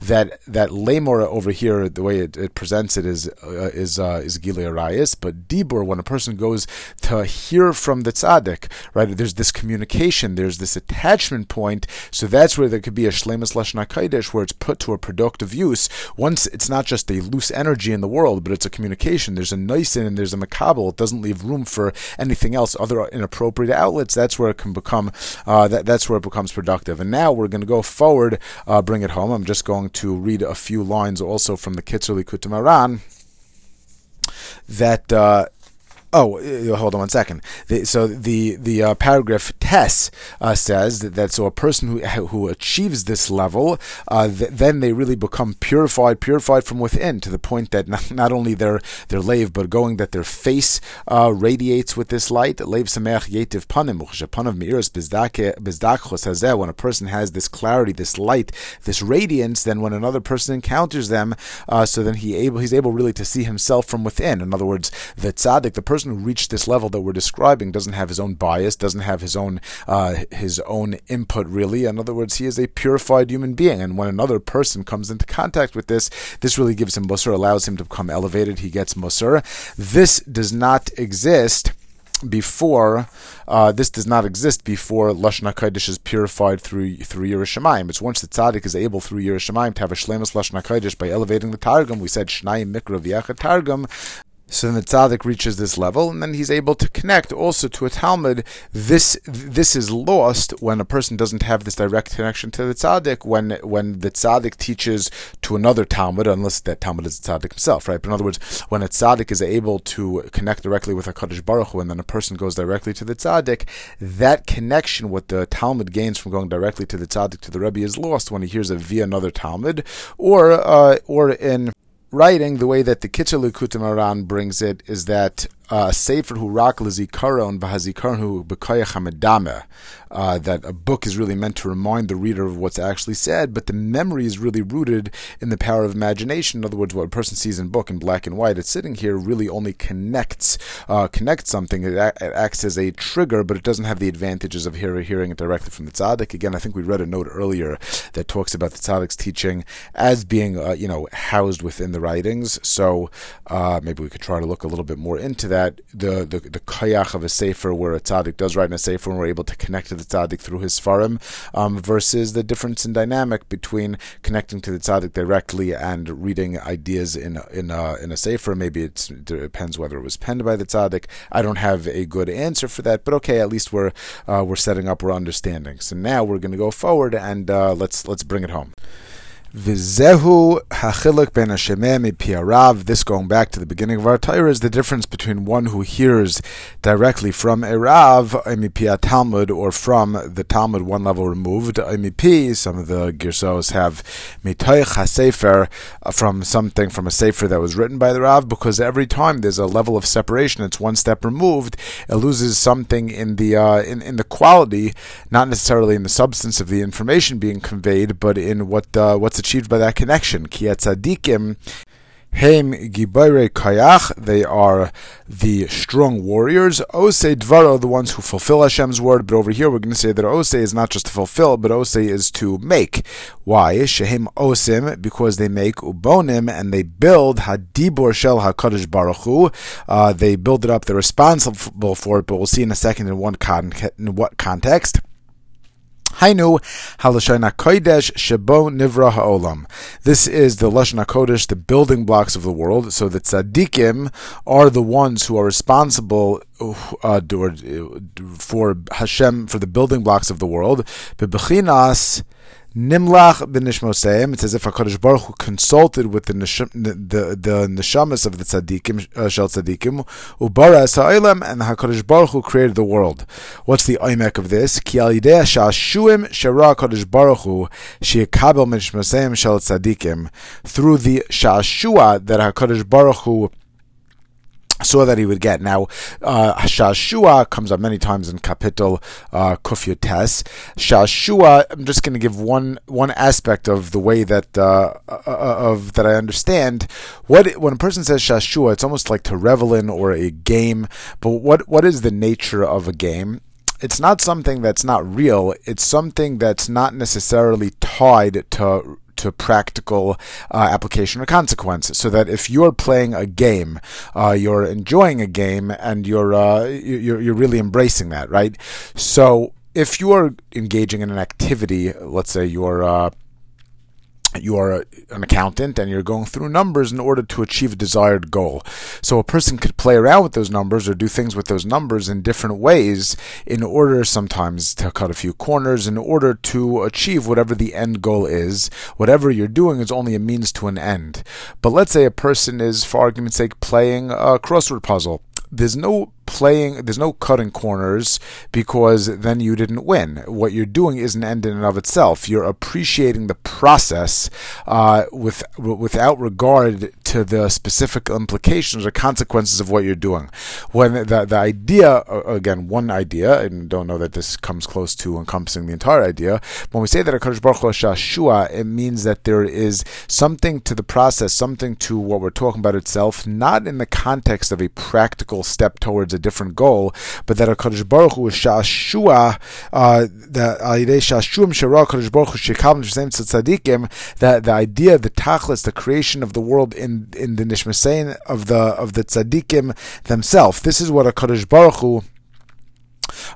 that that lemora over here, the way it, it presents it is uh, is uh, is Gilearayas, but dibur when a person goes to hear from the tzaddik, right? There's this communication, there's this attachment point, so that's where there could be a shlemus lashna kaidesh where it's put to a productive use. Once it's not just a loose energy in the world, but it's a communication. There's a nisin and there's a makabel. It doesn't leave room for anything else, other inappropriate outlets. That's where it can become. Uh, that, that's where it becomes productive. And now we're going to go forward, uh, bring it home. I'm just going to read a few lines also from the Kitzur Likutei Moharan that uh, Oh, uh, hold on one second. The, so the the uh, paragraph Tess uh, says that, that, so a person who who achieves this level, uh, th- then they really become purified, purified from within, to the point that not, not only their their lave, but going that their face uh, radiates with this light. Lave. When a person has this clarity, this light, this radiance, then when another person encounters them, uh, so then he able he's able really to see himself from within. In other words, the tzaddik, the person person who reached this level that we're describing doesn't have his own bias, doesn't have his own uh, his own input really. In other words, he is a purified human being. And when another person comes into contact with this, this really gives him musr, allows him to become elevated. He gets musr. This does not exist before uh, this does not exist before Lashon Hakodesh is purified through through Yiras Shamayim. It's once the tzaddik is able through Yiras Shamayim to have a shlemus Lashon Hakodesh by elevating the Targum. We said Shnayim Mikra Targum. So then the tzaddik reaches this level, and then he's able to connect also to a Talmud. This this is lost when a person doesn't have this direct connection to the tzaddik. When when the tzaddik teaches to another Talmud, unless that Talmud is the tzaddik himself, right? But in other words, when a tzaddik is able to connect directly with a Kaddish Baruch Hu, and then a person goes directly to the tzaddik, that connection, what the Talmud gains from going directly to the tzaddik to the Rebbe, is lost when he hears it via another Talmud, or uh, or in writing, the way that the Kitzur Likutei Moharan brings it is that uh, Sefer Hu Rak L'Zikaron V'Hazikaron Hu HaMedameh uh, that a book is really meant to remind the reader of what's actually said, but the memory is really rooted in the power of imagination. In other words, what a person sees in a book in black and white, it's sitting here really only connects uh, connects something. It, it, acts as a trigger, but it doesn't have the advantages of hear, hearing it directly from the tzaddik. Again, I think we read a note earlier that talks about the tzaddik's teaching as being uh, you know housed within the writings. So uh, maybe we could try to look a little bit more into that. The the, the kayach of a sefer where a tzaddik does write in a sefer and we're able to connect to the tzaddik through his farim, um, versus the difference in dynamic between connecting to the tzaddik directly and reading ideas in in a, in a sefer. Maybe it depends whether it was penned by the tzaddik. I don't have a good answer for that, but okay, at least we're uh, we're setting up, we're understanding. So now we're going to go forward and uh, let's let's bring it home. Vizehu hachiluk ben. This going back to the beginning of our Torah is the difference between one who hears directly from a Rav, Pia Talmud, or from the Talmud one level removed. P. Some of the Girsos have mitoich hasefer uh, from something from a sefer that was written by the Rav, because every time there's a level of separation, it's one step removed. It loses something in the uh, in in the quality, not necessarily in the substance of the information being conveyed, but in what uh, what's achieved by that connection. Ki Heim Gibore Kayach, they are the strong warriors. Ose Dvaro, the ones who fulfill Hashem's word. But over here, we're going to say that Ose is not just to fulfill, but Ose is to make. Why? Shehim Osim, because they make Ubonim and they build Hadibor Shel HaKadosh Baruch Hu. Uh, they build it up, they're responsible for it, but we'll see in a second in, one con- in what context. Hainu halashon kodesh shebo nivra haolam. This is the lashon kodesh, the building blocks of the world. So the tzaddikim are the ones who are responsible uh, for Hashem for the building blocks of the world. Bebechinas Nimlach b'nishmoseim. It's as if Hakadosh Baruch Hu consulted with the the the neshamas of the tzaddikim uh, shel tzaddikim ubara sa'olam, and the Hakadosh Baruch Hu created the world. What's the oimek of this? Ki al yidei sha'ashuim shara Hakadosh Baruch Hu she'ekabel b'nishmoseim shel tzaddikim through the sha'ashua that Hakadosh Baruch Hu saw that he would get. Now, uh, Shashua comes up many times in Kapitel uh, Kuf Yud Tes. Shashua, I'm just going to give one one aspect of the way that uh, uh, of that I understand. What when a person says Shashua, it's almost like to revel in or a game. But what what is the nature of a game? It's not something that's not real. It's something that's not necessarily tied to to practical uh, application or consequence. So that if you're playing a game, uh, you're enjoying a game and you're, uh, you're you're really embracing that, right? So if you are engaging in an activity, let's say you're uh, you are an accountant and you're going through numbers in order to achieve a desired goal. So a person could play around with those numbers or do things with those numbers in different ways in order sometimes to cut a few corners in order to achieve whatever the end goal is. Whatever you're doing is only a means to an end. But let's say a person is, for argument's sake, playing a crossword puzzle. There's no playing, there's no cutting corners because then you didn't win. What you're doing is an end in and of itself. You're appreciating the process uh, with without regard to the specific implications or consequences of what you're doing. When the the idea, again, one idea, and don't know that this comes close to encompassing the entire idea. When we say that a Baruch Hu Shashua, it means that there is something to the process, something to what we're talking about itself, not in the context of a practical step towards a different goal, but that HaKadosh Baruch Hu is Shashua, uh, HaKadosh that the idea, the tachlis, the creation of the world in in the Nishmasein of the of the Tzadikim themselves. This is what HaKadosh Baruch Hu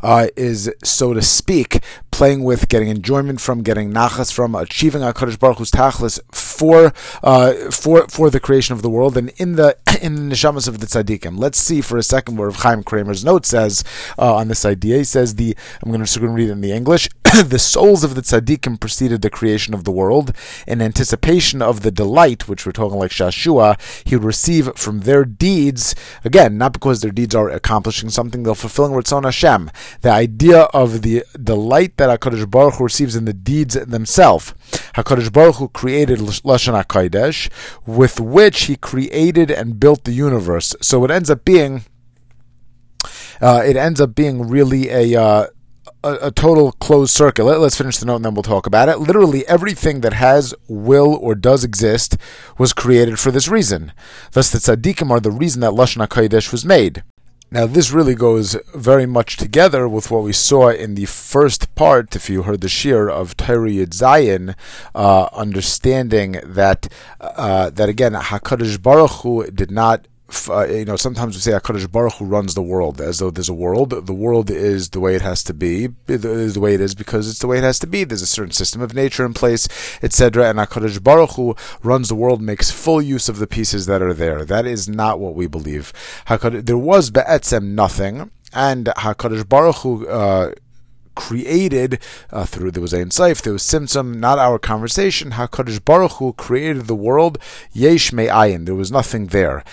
uh, is, so to speak, playing with, getting enjoyment from, getting nachas from, achieving Hakadosh Baruch Hu's tachlis for uh, for for the creation of the world, and in the [CLEARS THROAT] in the neshamas of the tzaddikim. Let's see for a second where Chaim Kramer's note says uh, on this idea. He says the I'm going to read it in the English. [CLEARS THROAT] the souls of the tzaddikim preceded the creation of the world in anticipation of the delight, which we're talking like Shashua, he would receive from their deeds. Again, not because their deeds are accomplishing something, they're fulfilling Ratzon Hashem. The idea of the delight that HaKadosh Baruch Hu receives in the deeds themselves. HaKadosh Baruch Hu created Lashon HaKodesh, with which he created and built the universe. So it ends up being uh, it ends up being really a, uh, a, a, total closed circuit. Let, us finish the note and then we'll talk about it. Literally everything that has, will, or does exist was created for this reason. Thus, the tzaddikim are the reason that Lashon HaKodesh was made. Now, this really goes very much together with what we saw in the first part, if you heard the shir of Torah Zayin, uh, understanding that uh, that again Hakadosh Baruch Hu did not uh, you know, sometimes we say Hakadosh Baruch Hu runs the world as though there's a world. The world is the way it has to be. Is the way it is because it's the way it has to be. There's a certain system of nature in place, etc. And Hakadosh Baruch Hu runs the world, makes full use of the pieces that are there. That is not what we believe. HaKadosh, there was be'etzem nothing, and Hakadosh Baruch Hu. Uh, created uh, through there was Ein Seif, there was Simsum, not our conversation. Hakadosh Baruch Hu created the world yesh me'ayin. There was nothing there.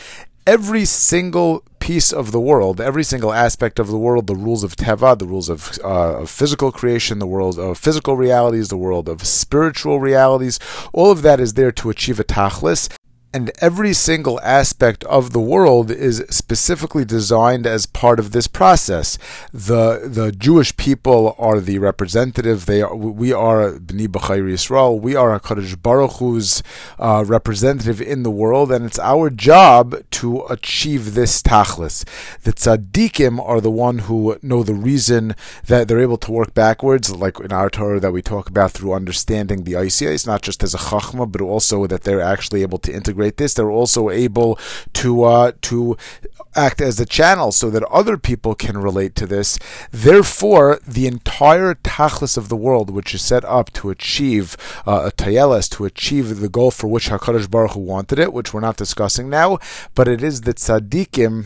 Every single piece of the world, every single aspect of the world, the rules of teva, the rules of, uh, of physical creation, the world of physical realities, the world of spiritual realities, all of that is there to achieve a tachlis and every single aspect of the world is specifically designed as part of this process. The the Jewish people are the representative. They are, we are Bnei B'chayr Yisrael. We are Hakadosh Baruch Hu's uh, representative in the world, and it's our job to achieve this tachlis. The tzaddikim are the one who know the reason that they're able to work backwards, like in our Torah that we talk about through understanding the oisios, not just as a chachma, but also that they're actually able to integrate integrate this, they're also able to uh, to act as a channel so that other people can relate to this. Therefore, the entire tachlis of the world, which is set up to achieve uh, a tayeles, to achieve the goal for which Hakadosh Baruch Hu wanted it, which we're not discussing now, but it is the tzaddikim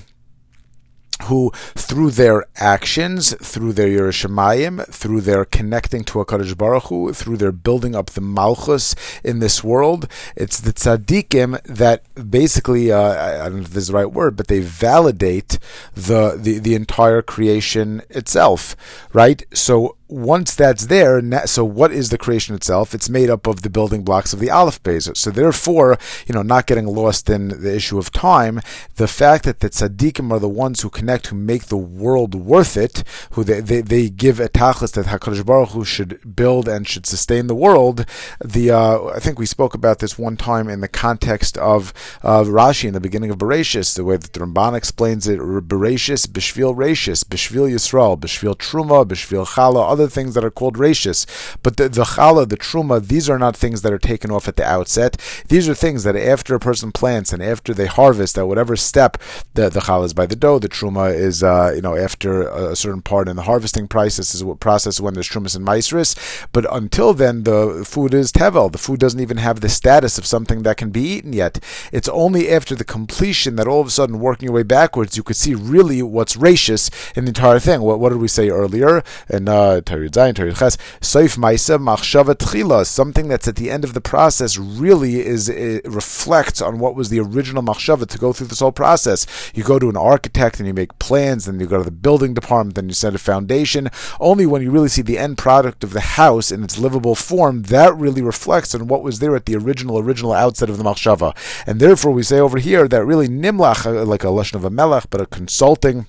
who, through their actions, through their Yiras Shamayim, through their connecting to HaKadosh Baruch Hu, through their building up the Malchus in this world, it's the tzaddikim that basically, uh, I don't know if this is the right word, but they validate the, the, the entire creation itself, right? So once that's there, so what is the creation itself? It's made up of the building blocks of the Aleph Beis. So therefore, you know, not getting lost in the issue of time, the fact that the tzaddikim are the ones who connect, who make the world worth it, who they, they, they give a tachlis that HaKadosh Baruch Hu should build and should sustain the world. The uh, I think we spoke about this one time in the context of uh, Rashi in the beginning of Bereshis, the way that the Ramban explains it, Bereshis, Bishvil Rashis, Bishvil Yisrael, Bishvil Truma, Bishvil Chala, other things that are called rachis. But the, the challah, the truma, these are not things that are taken off at the outset. These are things that after a person plants and after they harvest, at whatever step, the, the challah is by the dough, the truma is, uh, you know, after a certain part in the harvesting process is what process when there's trumas and maestris. But until then, the food is tevel. The food doesn't even have the status of something that can be eaten yet. It's only after the completion that all of a sudden, working your way backwards, you could see really what's rachis in the entire thing. What, what did we say earlier? And uh, Torah Zayin, Torah Ches, Soif Maisa Machshava Tchila, something that's at the end of the process really is reflects on what was the original Machshava to go through this whole process. You go to an architect and you make plans, then you go to the building department, then you set a foundation. Only when you really see the end product of the house in its livable form, that really reflects on what was there at the original, original outset of the Machshava. And therefore, we say over here that really Nimlach, uh, like a Lashon of a Melech, but a consulting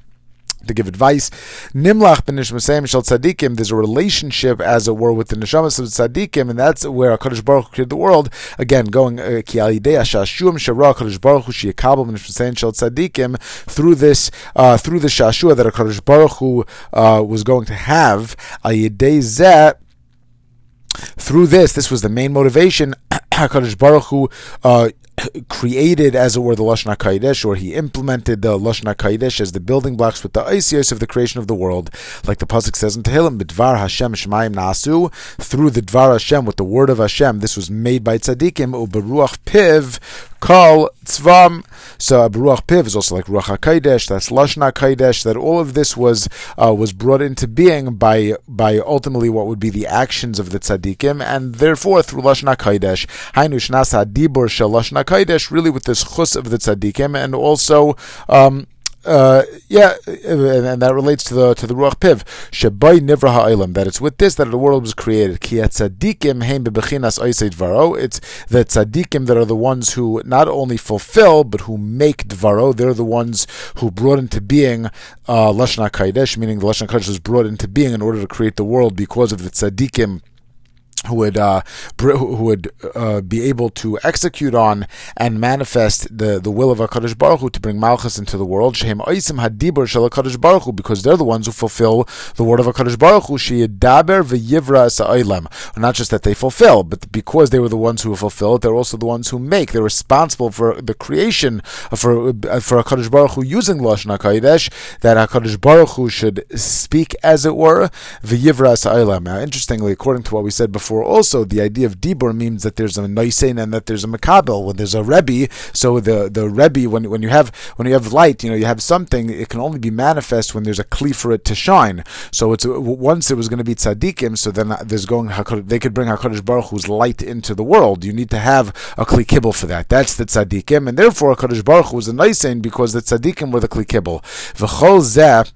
to give advice. Nimlach ben Nishmasayim Shal Tzadikim, there's a relationship, as it were, with the Neshamas of Tzadikim, and that's where HaKadosh Baruch Hu created the world. Again, going, uh, Ki al yidei hashashuam shara HaKadosh Baruch Hu sheyakabel ben Nishmasayim Shal Tzadikim, through this, uh, through the Shashua that HaKadosh Baruch Hu uh, was going to have, al yidei zeh, through this, this was the main motivation. [CLEARS THROAT] Hakadosh Baruch Hu uh, created, as it were, the Lashon HaKadosh, or he implemented the Lashon HaKadosh as the building blocks with the oisios of the creation of the world, like the Pasuk says in Tehillim, B'dvar Hashem Shemayim Nasu, through the Dvar Hashem, with the word of Hashem, this was made by Tzadikim, Uberuach Piv, Kol Tzvam. So Baruch Piv is also like Ruach HaKadosh, that's Lashon HaKadosh, that all of this was uh, was brought into being by by ultimately what would be the actions of the tzaddikim, and therefore through Lashon HaKadosh, Hainu Shnasa Dibur Shel Lashon really with this chus of the tzaddikim, and also um, uh, yeah, and, that relates to the to the ruach piv shebai nivra ha'olam. That it's with this that the world was created. Ki tzadikim heim bebechinas oisei dvaro. It's the tzadikim that are the ones who not only fulfill but who make dvaro. They're the ones who brought into being uh, hakadosh, meaning the lashon hakadosh was brought into being in order to create the world because of the tzadikim would uh, who would uh, be able to execute on and manifest the, the will of Hakadosh Baruch Hu to bring Malchus into the world. Shehem Oisim Hadibur Shel Hakadosh Baruch Hu, because they're the ones who fulfill the word of Hakadosh Baruch Hu. Sheyedaber v'yivra sa'olam. Not just that they fulfill, but because they were the ones who fulfill it, they're also the ones who make. They're responsible for the creation for for Hakadosh Baruch Hu using Lashon Hakadosh. That Hakadosh Baruch Hu should speak, as it were, v'yivra sa'olam. Now, interestingly, according to what we said before therefore also the idea of Dibor means that there's a noisein and that there's a makabel. When there's a rebbe, so the the rebbe when when you have when you have light, you know you have something. It can only be manifest when there's a kli for it to shine. So it's once it was going to be tzaddikim, so then uh, there's going they could bring Hakadosh Baruch Hu's light into the world. You need to have a kli kibble for that. That's the tzaddikim, and therefore Hakadosh Baruch Hu was a noisein because the tzaddikim were the kli kibble. V'chol zeh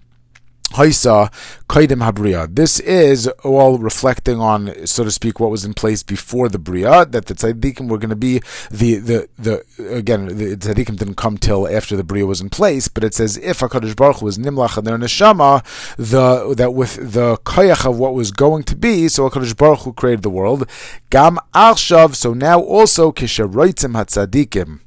Haisa Kaidim Habriya. This is all reflecting on, so to speak, what was in place before the Bria, that the Tzaddikim were going to be the, the, the, again, the Tzaddikim didn't come till after the Bria was in place, but it says if HaKadosh Baruch Hu was Nimlach and their Neshama, the, that with the Kayach of what was going to be, so HaKadosh Baruch Hu created the world, Gam Arshav, so now also Kisharoitzim HaTzaddikim.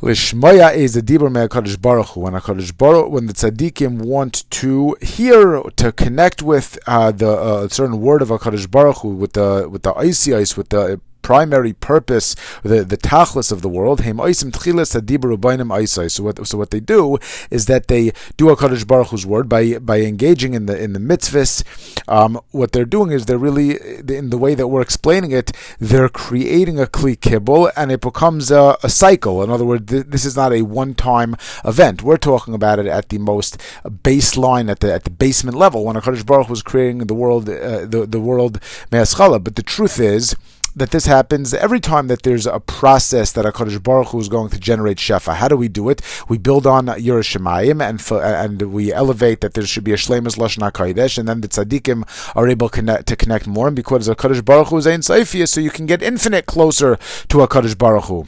Lishmaya is a dibur me'akadosh baruch Hu. When Hakadosh baruch, when the tzaddikim want to hear, to connect with uh, the uh, certain word of Hakadosh baruch Hu, with the with the oisios, with the primary purpose, the the tachlis of the world. So what so what they do is that they do a Kaddish Baruch Hu's word by by engaging in the in the mitzvahs. Um, what they're doing is they're really in the way that we're explaining it. They're creating a kli kibbul, and it becomes a, a cycle. In other words, th- this is not a one time event. We're talking about it at the most baseline, at the at the basement level, when a Kaddish Baruch was creating the world, uh, the the world. But the truth is that this happens every time that there's a process that HaKadosh Baruch Hu is going to generate Shefa. How do we do it? We build on Yiras Shamayim and and we elevate that there should be a Shlemus Lashon HaKadosh, and then the tzaddikim are able connect, to connect more, and because HaKadosh Baruch Hu is Ein Saifiyah, so you can get infinite closer to HaKadosh Baruch Hu.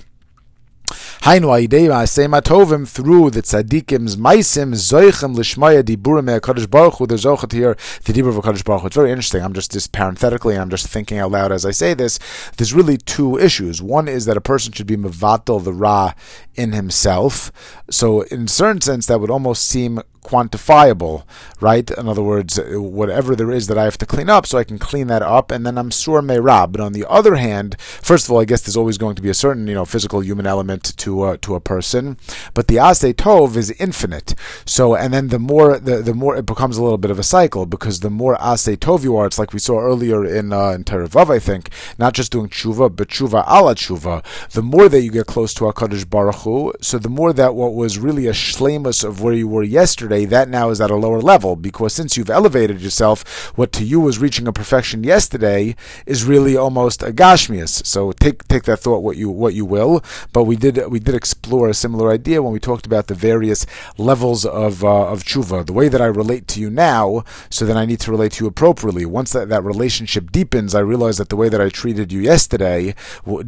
Hainu aidei ma'asei through the tzaddikim's maisim zoichem lishmaya diburim me'akadosh baruch hu. There's zochet here the dibur of Hakadosh baruch hu. It's very interesting. I'm just just parenthetically. I'm just thinking out loud as I say this. There's really two issues. One is that a person should be mevatel the ra in himself. So in a certain sense, that would almost seem quantifiable, right? In other words, whatever there is that I have to clean up, so I can clean that up, and then I'm sur meirab. But on the other hand, first of all, I guess there's always going to be a certain, you know, physical human element to uh, to a person, but the ase tov is infinite. So, and then the more the, the more it becomes a little bit of a cycle because the more ase tov you are, it's like we saw earlier in uh, in Torah Vav, I think, not just doing tshuva, but tshuva ala tshuva. The more that you get close to Hakadosh Baruch Hu, so the more that what was really a shlemus of where you were yesterday yesterday, that now is at a lower level because since you've elevated yourself, what to you was reaching a perfection yesterday is really almost a gashmias. So take take that thought what you what you will. But we did we did explore a similar idea when we talked about the various levels of uh, of tshuva, the way that I relate to you now, so then I need to relate to you appropriately. Once that, that relationship deepens, I realize that the way that I treated you yesterday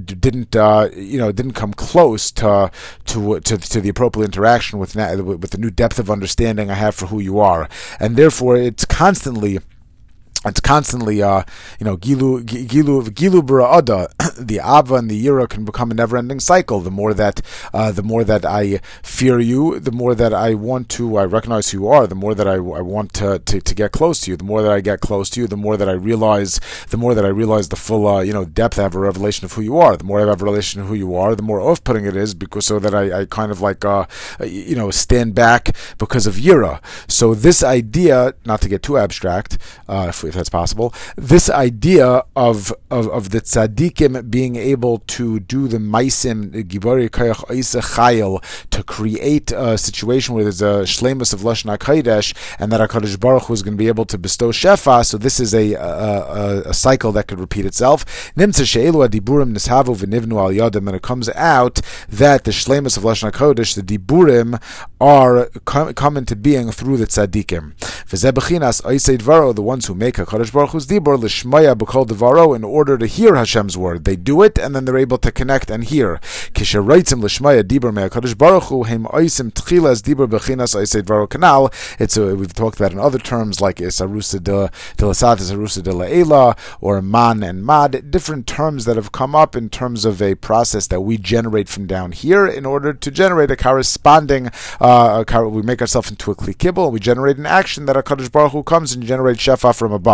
didn't uh, you know didn't come close to to to, to the appropriate interaction with with the new depth of understanding understanding I have for who you are, and therefore it's constantly it's constantly, uh, you know, gilu gilu gilu bara'ada. [COUGHS] The ava and the yira can become a never-ending cycle. The more that, uh, the more that I fear you, the more that I want to, I recognize who you are. The more that I, I want to, to, to get close to you. The more that I get close to you, the more that I realize, the more that I realize the full, uh, you know, depth. I have a revelation of who you are. The more I have a revelation of who you are, the more off-putting it is because so that I, I kind of like, uh, you know, stand back because of yira. So this idea, not to get too abstract, uh, if, if that's possible. This idea of of, of the tzaddikim being able to do the maisim gibori chayil to create a situation where there's a shlemus of lashon hakodesh, and that Hakadosh Baruch is going to be able to bestow shefa. So this is a a, a cycle that could repeat itself. Nimtza she'elu adiburim nishavu v'nivnu al yadim, and it comes out that the shlemus of lashon hakodesh, the diburim, are come, come into being through the tzaddikim. The ones who make HaKadosh Baruch Hu's Dibur, Lishmaya B'kol Devaro, in order to hear Hashem's word. They do it, and then they're able to connect and hear. Kisharaitzim Lishmaya Dibur Me HaKadosh Baruch Hu, Hem Oisim Tchilas Dibur Bechinas Oisei Devaro Kanal. It's a, we've talked about in other terms, like Isarusa de, de Lasat, Isarusa de La'ela, or Man and Mad, different terms that have come up in terms of a process that we generate from down here in order to generate a corresponding, uh, a, we make ourselves into a kli kibble, and we generate an action that HaKadosh Baruch Hu comes and generates shefa from above.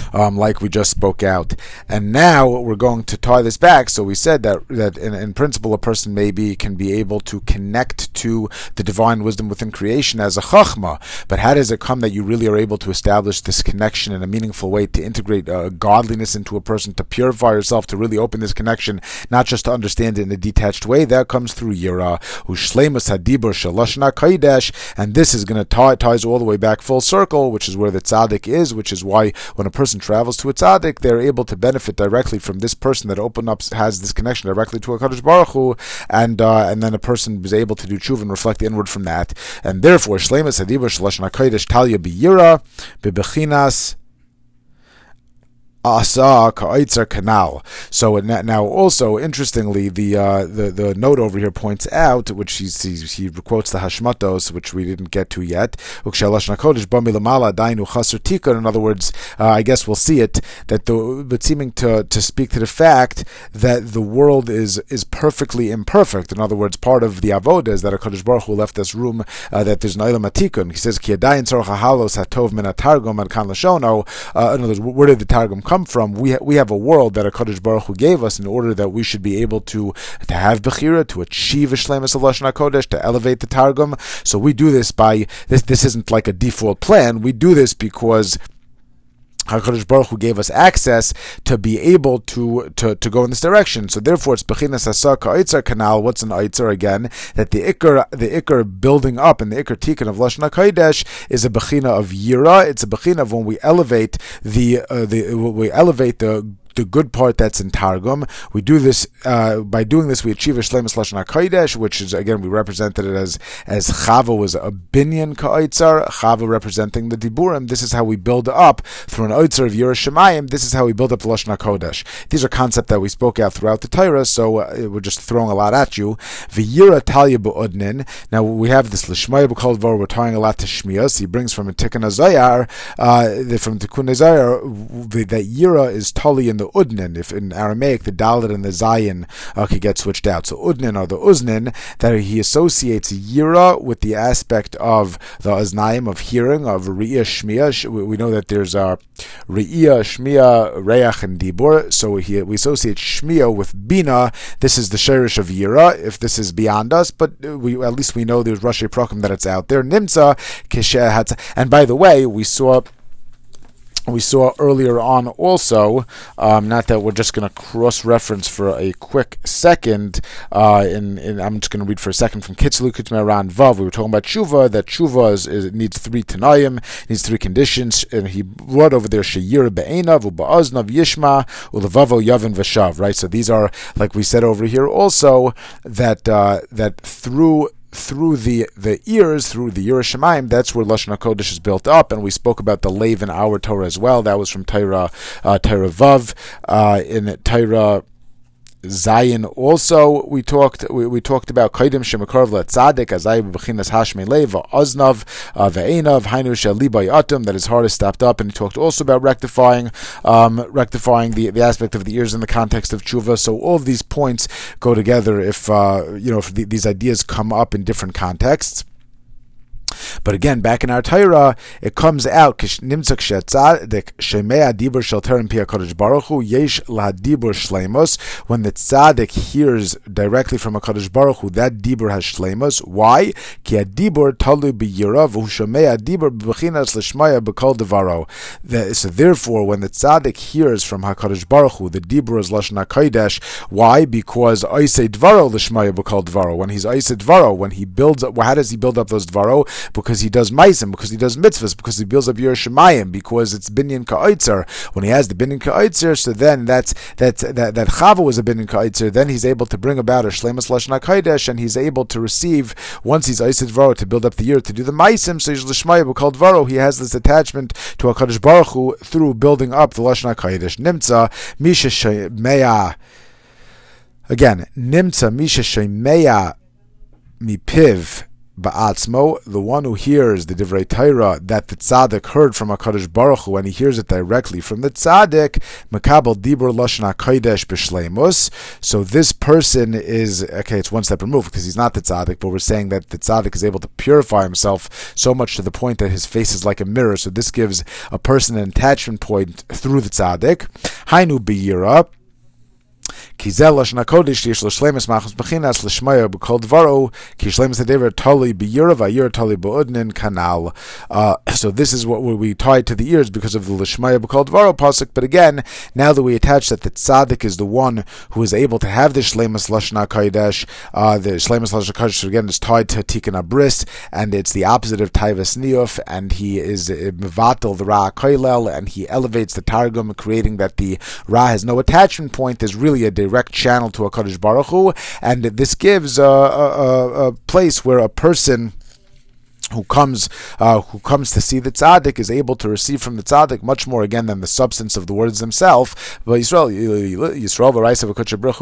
um, like we just spoke out. And now we're going to tie this back. So we said that that in, in principle, a person maybe can be able to connect to the divine wisdom within creation as a chachma. But how does it come that you really are able to establish this connection in a meaningful way to integrate uh, godliness into a person, to purify yourself, to really open this connection, not just to understand it in a detached way? That comes through Yira, Ushlemus Hadibur Shalashna Kaidesh, and this is going to tie ties all the way back full circle, which is where the tzaddik is, which is why when a person travels to a tzaddik, they're able to benefit directly from this person that open up has this connection directly to a Kaddish Baruch Hu, and uh, and then a person is able to do tshuva and reflect inward from that, and therefore Shlemus Hadibur Shalashna Kaidesh Talia Biyira Bebechinas asa ka'itzer canal. So now, also interestingly, the uh, the the note over here points out, which he he, he quotes the Hashmatos, which we didn't get to yet. In other words, uh, I guess we'll see it that the but seeming to to speak to the fact that the world is is perfectly imperfect. In other words, part of the avodah is that a Kodesh Baruch Hu left us room uh, that there's an atikun. He says ki halos hatov and kan. Uh, in other words, where did the targum come from, we ha- we have a world that a Kaddish Baruch Hu gave us in order that we should be able to to have bechira, to achieve Ishlemus of Lashon Kodesh, to elevate the Targum. So we do this by this. This isn't like a default plan. We do this because HaKadosh Baruch Hu gave us access to be able to, to, to go in this direction. So therefore, it's Bechinas Asa Ka'itzer Canal. What's an Eitzer again? That the Iker, the Iker building up and the Iker Tikkun of Lashon HaKodesh is a Bechina of Yira. It's a Bechina of when we elevate the, uh, the, we elevate the the good part that's in Targum. We do this uh, by doing this. We achieve a shlemus lashon hakodesh, which is again we represented it as as chava was a binyan ka'otzar, chava representing the diburim. This is how we build up through an oitzar of Yiras Shamayim. This is how we build up the lashon hakodesh. These are concepts that we spoke out throughout the Torah, so uh, we're just throwing a lot at you. V'yira talya bu'udnin. Now we have this lishmaya dvar. We're tying a lot to shmias. He brings from a Tikkunei Zohar, uh, from Tikkunei Zohar that yira is tali in the udnin. If in Aramaic the dalit and the zayin uh, could get switched out, so udnin or the uznin that he associates yira with the aspect of the aznaim of hearing of riya shmiya. We know that there's a riya shmiya reach and dibur. So he, we associate shmiya with bina. This is the shirish of yira. If this is beyond us, but we at least we know there's Rashi Prokim that it's out there. Nimsa kishe And by the way, we saw we saw earlier on also, um, not that we're just going to cross reference for a quick second, uh, in, I'm just going to read for a second from Kitzlu Kitmeran Vav. We were talking about Tshuva, that Tshuva is, is, needs three Tanayim, needs three conditions, and he brought over there Shayir Be'enav, Uba'aznav Yishma, Ulevavo Yavin Vashav, right? So these are, like we said over here also, that, uh, that through through the, the ears, through the Yerushalayim, that's where Lashon HaKodesh is built up. And we spoke about the Lev in our Torah as well. That was from Torah, uh, Torah Vav. Uh, in Torah Zayin also we talked we, we talked about Kaidim Shemakarav Tzadik Azai B'chinas Hashmei Leva Oznav uh, Ve'enav Hainu Shalibai Atum that his heart is stopped up and he talked also about rectifying um, rectifying the, the aspect of the ears in the context of tshuva. So all of these points go together if uh, you know if the, these ideas come up in different contexts but again, back in our Torah, it comes out nimtzak shetzadik shemei adibur shel Hu shleimus. When the tzaddik hears directly from a Kadosh Baruch Hu, that dibur has shleimus. Why? Ki adibur talu biyira v'hu shemei b'chinas l'shmaya b'kol devaro. So therefore, when the tzaddik hears from Hakadosh Baruch Hu, the dibur is lashon hakodesh. Why? Because oisei dvaro l'shmaya b'kol devaro. When he's oisei dvaro, when he builds up, well, how does he build up those dvaro? Because he does meisim, because he does mitzvahs, because he builds up Yiras Shamayim, because it's binyan ka'itzer. When he has the binyan ka'itzer, so then that's that that that chava was a binyan ka'itzer. Then he's able to bring about a shlemus lashon hakodesh, and he's able to receive once he's isid varo to build up the year to do the meisim. So he's Yishleishmaya called varo. He has this attachment to Hakadosh Baruch Hu through building up the lashon hakodesh. Nimtza misha shemeya. Again, nimtza misha shemeya mipiv ba'atzmo, the one who hears the divrei Torah that the tzaddik heard from Hakadosh Baruch Hu, and he hears it directly from the tzaddik, makabel dibur lashon hakodesh b'shleimus. So this person is okay. It's one step removed because he's not the tzaddik, but we're saying that the tzaddik is able to purify himself so much to the point that his face is like a mirror. So this gives a person an attachment point through the tzaddik. Hainu biyira. Kizel Machos Bechinas Dvaro Tali Kanal uh, So this is what we tie to the ears because of the Lashmaya B'Kol Dvaro Pasuk but again now that we attach that the Tzaddik is the one who is able to have the Shlemis Lashon Kodesh. uh, the Shlemis Lashon Kodesh again is tied to Tikkun Abris and it's the opposite of Taivas Niyuf and he is uh, Mevatel the Ra HaKoilel and he elevates the Targum creating that the Ra has no attachment point Is really a direct channel to a Kaddish Baruch Hu, and this gives a, a, a place where a person who comes uh, who comes to see the tzaddik is able to receive from the tzaddik much more again than the substance of the words themselves. But Yisrael, Yisrael,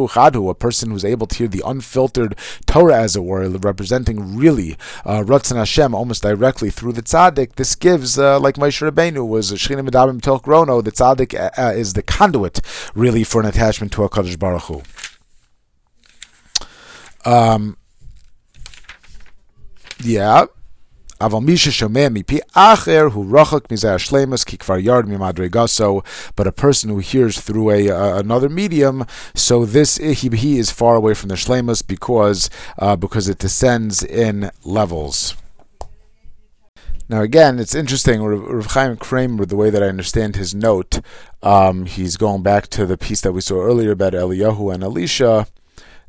Chadu, a person who's able to hear the unfiltered Torah, as it were, representing really uh, Ratzon Hashem almost directly through the tzaddik. This gives, uh, like Moshe Rabbeinu was Shechina Medabim Tilk Rono, the tzaddik uh, is the conduit really for an attachment to a Kaddish Baruch Hu. Um, yeah. But a person who hears through a uh, another medium, so this he, he is far away from the shlemus because uh, because it descends in levels. Now, again, it's interesting. Rav Chaim Kramer, the way that I understand his note, um, he's going back to the piece that we saw earlier about Eliyahu and Elisha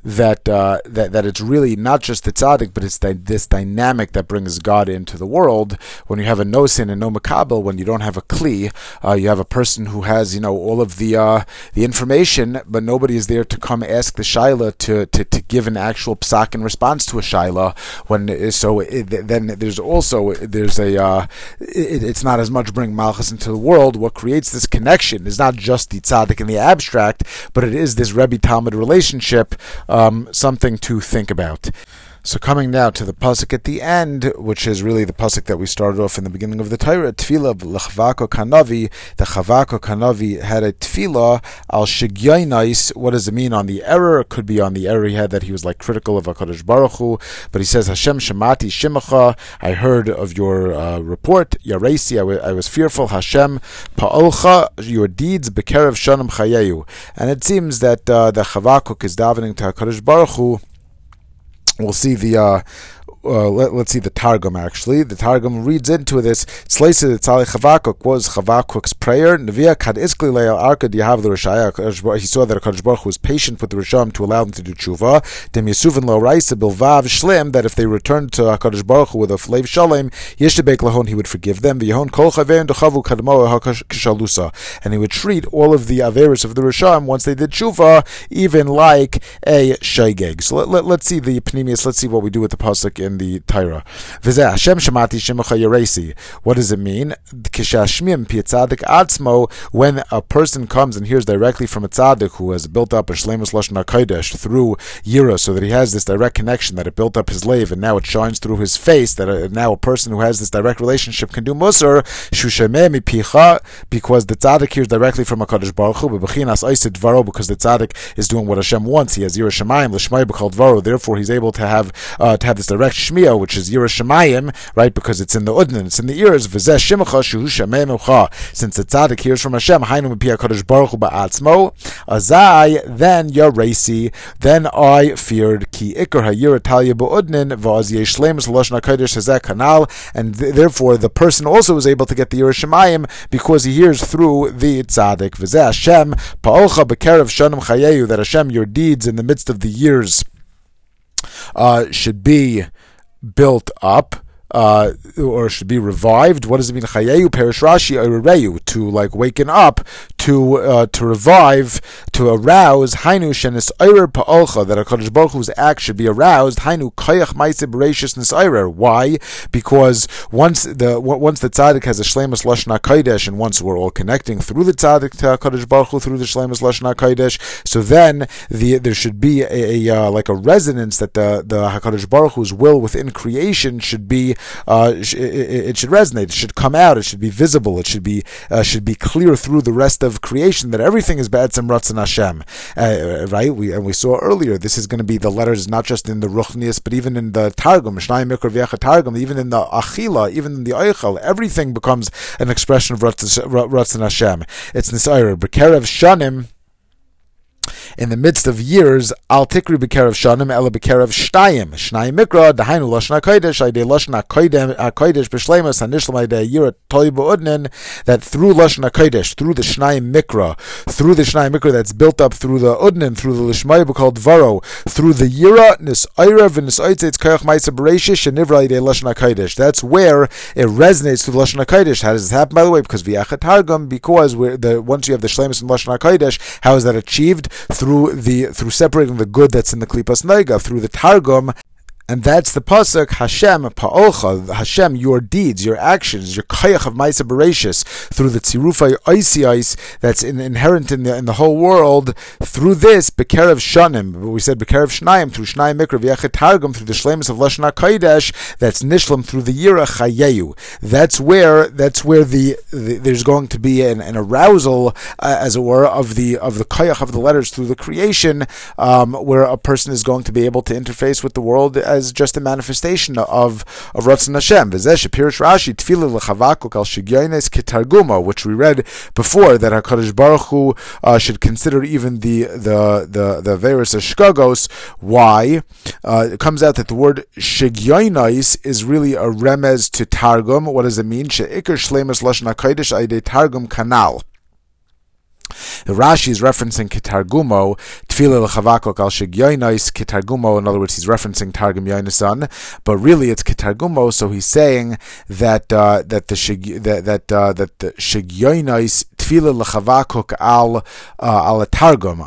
that uh, that that it's really not just the tzaddik, but it's the, this dynamic that brings God into the world. When you have a no sin and no makabel, when you don't have a kli, uh, you have a person who has you know all of the uh, the information, but nobody is there to come ask the shaila to, to, to give an actual psak in response to a shaila. When so it, then there's also there's a uh, it, it's not as much bring malchus into the world. What creates this connection is not just the tzaddik in the abstract, but it is this Rebbe Talmud relationship um, something to think about. So coming now to the pasuk at the end, which is really the pasuk that we started off in the beginning of the Torah, tefillah l'Chavakuk kanavi. The Chavakuk kanavi had a tefillah al shigyainais. What does it mean on the error? It could be on the error he had that he was like critical of Hakadosh Baruch Hu, but he says Hashem shemati shimacha. I heard of your uh, report, yaresi. I, w- I was fearful. Hashem pa'olcha your deeds bekerev shanam chayeyu. And it seems that uh, the chavakuk is davening to Hakadosh Baruch Hu we'll see the uh, uh, let, us see the Targum actually. The Targum reads into this. Slaisa Tzali Chavakuk was Chavakuk's prayer. Nevia Kad Iskli Leil Arkad Yahav the Rishaya. He saw that Hakadosh Baruch was patient with the Risham to allow them to do tshuva. Dem Yesuvin Lo Raisa Bilvav Shlim that if they returned to Hakadosh Baruch with a flav shalem, Yeshebek Lahon he would forgive them. V'Yehon Kol Chavein Dechavu Kadmo Kishalusa, and he would treat all of the averis of the Risham once they did tshuva, even like a shaygeg. So let, let, let's see the Pnimius. Let's see what we do with the pasuk in in the Torah. Hashem shemati shemecha. What does it mean? Kishashmim pietzadik atzmo. When a person comes and hears directly from a tzaddik who has built up a shlemus lashon hakodesh through yira, so that he has this direct connection that it built up his lave, and now it shines through his face. That uh, now a person who has this direct relationship can do musar shushemeh mipicha because the tzaddik hears directly from a Hakadosh Baruch Hu. Because the tzaddik is doing what Hashem wants. He has yira shemayim l'shmay b'chol dvaro. Therefore, he's able to have uh, to have this direct Which is Yiras Shamayim, right? Because it's in the Udnin, it's in the ears. V'zeh Shimacha Shuhu Shememucha. Since the tzaddik hears from Hashem, Hainu Mipia Kodesh Baruch Ba'atzmo, Azai, then Yaresi, then I feared Ki Ikar HaYir Talia Ba'udnin, V'az Yeshlemus Lashon HaKodesh Hazeh Kanal, and th- therefore the person also is able to get the Yiras Shamayim because he hears through the tzaddik. V'zeh Hashem, Pa'olcha Bekerev Shanim Chayeyu, that Hashem, your deeds in the midst of the years, uh, should be built up uh, or should be revived. What does it mean? Chayeyu perish Rashi to like waken up, to uh, to revive, to arouse. Hainu shenis oirer pa'olcha that Hakadosh Baruch Hu's act should be aroused. Hainu koyach ma'aseh bereshis nisayrer. Why? Because once the once the tzaddik has a shlemus lashon hakodesh, and once we're all connecting through the tzaddik to Hakadosh Baruch Hu through the shlemus lashon hakodesh, so then the there should be a, a uh, like a resonance that the the Hakadosh Baruch Hu's will within creation should be uh, it, it, should resonate. It should come out. It should be visible. It should be uh, should be clear through the rest of creation that everything is Ba'etzem Ratzon Hashem. Uh, right? We and we saw earlier. This is going to be the letters not just in the Ruchnius, but even in the Targum, Mishnayim Mikra Targum, even in the Achila, even in the Eichel. Everything becomes an expression of Ratzon Hashem. It's Nisaira. Bekerev Shanim in the midst of years, al tikri b'kerev shanim ela b'kerev shtayim. Shnayim mikra, dahainu lashon HaKodesh, aydei lashon HaKodesh b'shleimus, hanishlam aydei yira toy b'udnin, that through lashon HaKodesh, through the Shnayim mikra, through the Shnayim mikra that's built up through the udnin, through the lishmai called varo, through the yira, nis ayra v'nis oitzitz koyach ma'isa b'reishish, shenivra aydei lashon HaKodesh. That's where it resonates through lashon HaKodesh. How does this happen, by the way? Because v'yachat targum, because the, once you have the shleimus and lashon HaKodesh, how is that achieved? through the through separating the good that's in the klipas neiga through the targum and that's the pasuk Hashem pa'olcha, Hashem, your deeds, your actions, your kayach of ma'isa bereshis, through the tzirufay oisiais that's in, inherent in the in the whole world. Through this bekerev shanim, we said bekerev shnayim through shnayim mikra v'yachet targum through the shlemus of lashon kodesh that's nishlam through the yira chayeyu. That's where that's where the, the there's going to be an, an arousal, uh, as it were, of the of the kayach of the letters through the creation, um, where a person is going to be able to interface with the world as as just a manifestation of of Ratzon Hashem. Rashi al which we read before that Hakadosh Baruch Hu uh, should consider even the the the the various shkagos. Why? Uh, it comes out that the word shigyoinais is really a remez to Targum. What does it mean? Sheikar shlemas lashon hakodesh Targum kanal. Rashi is referencing Kitargumo, Tfila l'chavakok al shigyoinais Kitargumo, in other words, he's referencing Targum Yoinasan, but really it's Kitargumo, so he's saying that uh, that the shig, that that, uh, that the shigyoinais tefillah lechavakuk al uh, al targum,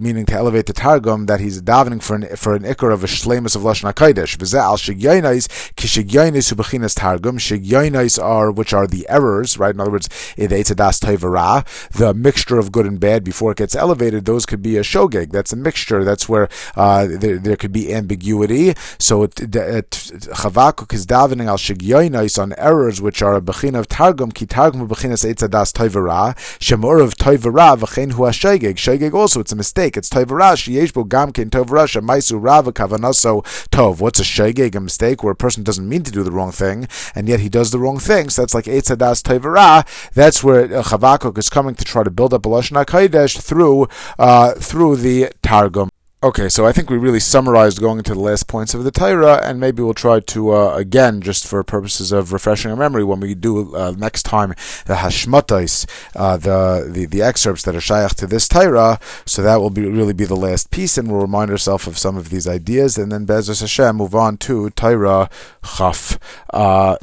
meaning to elevate the targum that he's davening for an for an ikar of a shlemus of lashon hakodesh. V'zeh al shigyoinais kishigyoinais ubechinas targum. Shigyoinais are which are the errors, right? In other words, the etzadas toivara, the mixture of good and bad before it gets elevated. Those could be a shogeg. That's a mixture. That's where uh, there, there could be ambiguity. So Chavakuk is davening al shigyoinais on errors which are a bechin of targum ki targum bechinas etzadas toivara. Shemor of Toivara v'chein hu hashegeg. Shegeg also, it's a mistake. It's Toivara sheyeshbo gamkin Toivara shemaisu rava kavanaso tov. What's a shegeg? A mistake where a person doesn't mean to do the wrong thing, and yet he does the wrong thing. So that's like Eitzadas Toivara. That's where uh, Chavakuk is coming to try to build up a Lashon HaKodesh through, uh, through the Targum. Okay, so I think we really summarized going into the last points of the Torah, and maybe we'll try to uh, again, just for purposes of refreshing our memory, when we do uh, next time the Hashmatais, uh, the, the the excerpts that are shaykh to this Torah. So that will be really be the last piece, and we'll remind ourselves of some of these ideas, and then Bezos Hashem move on to Torah Chaf. Uh,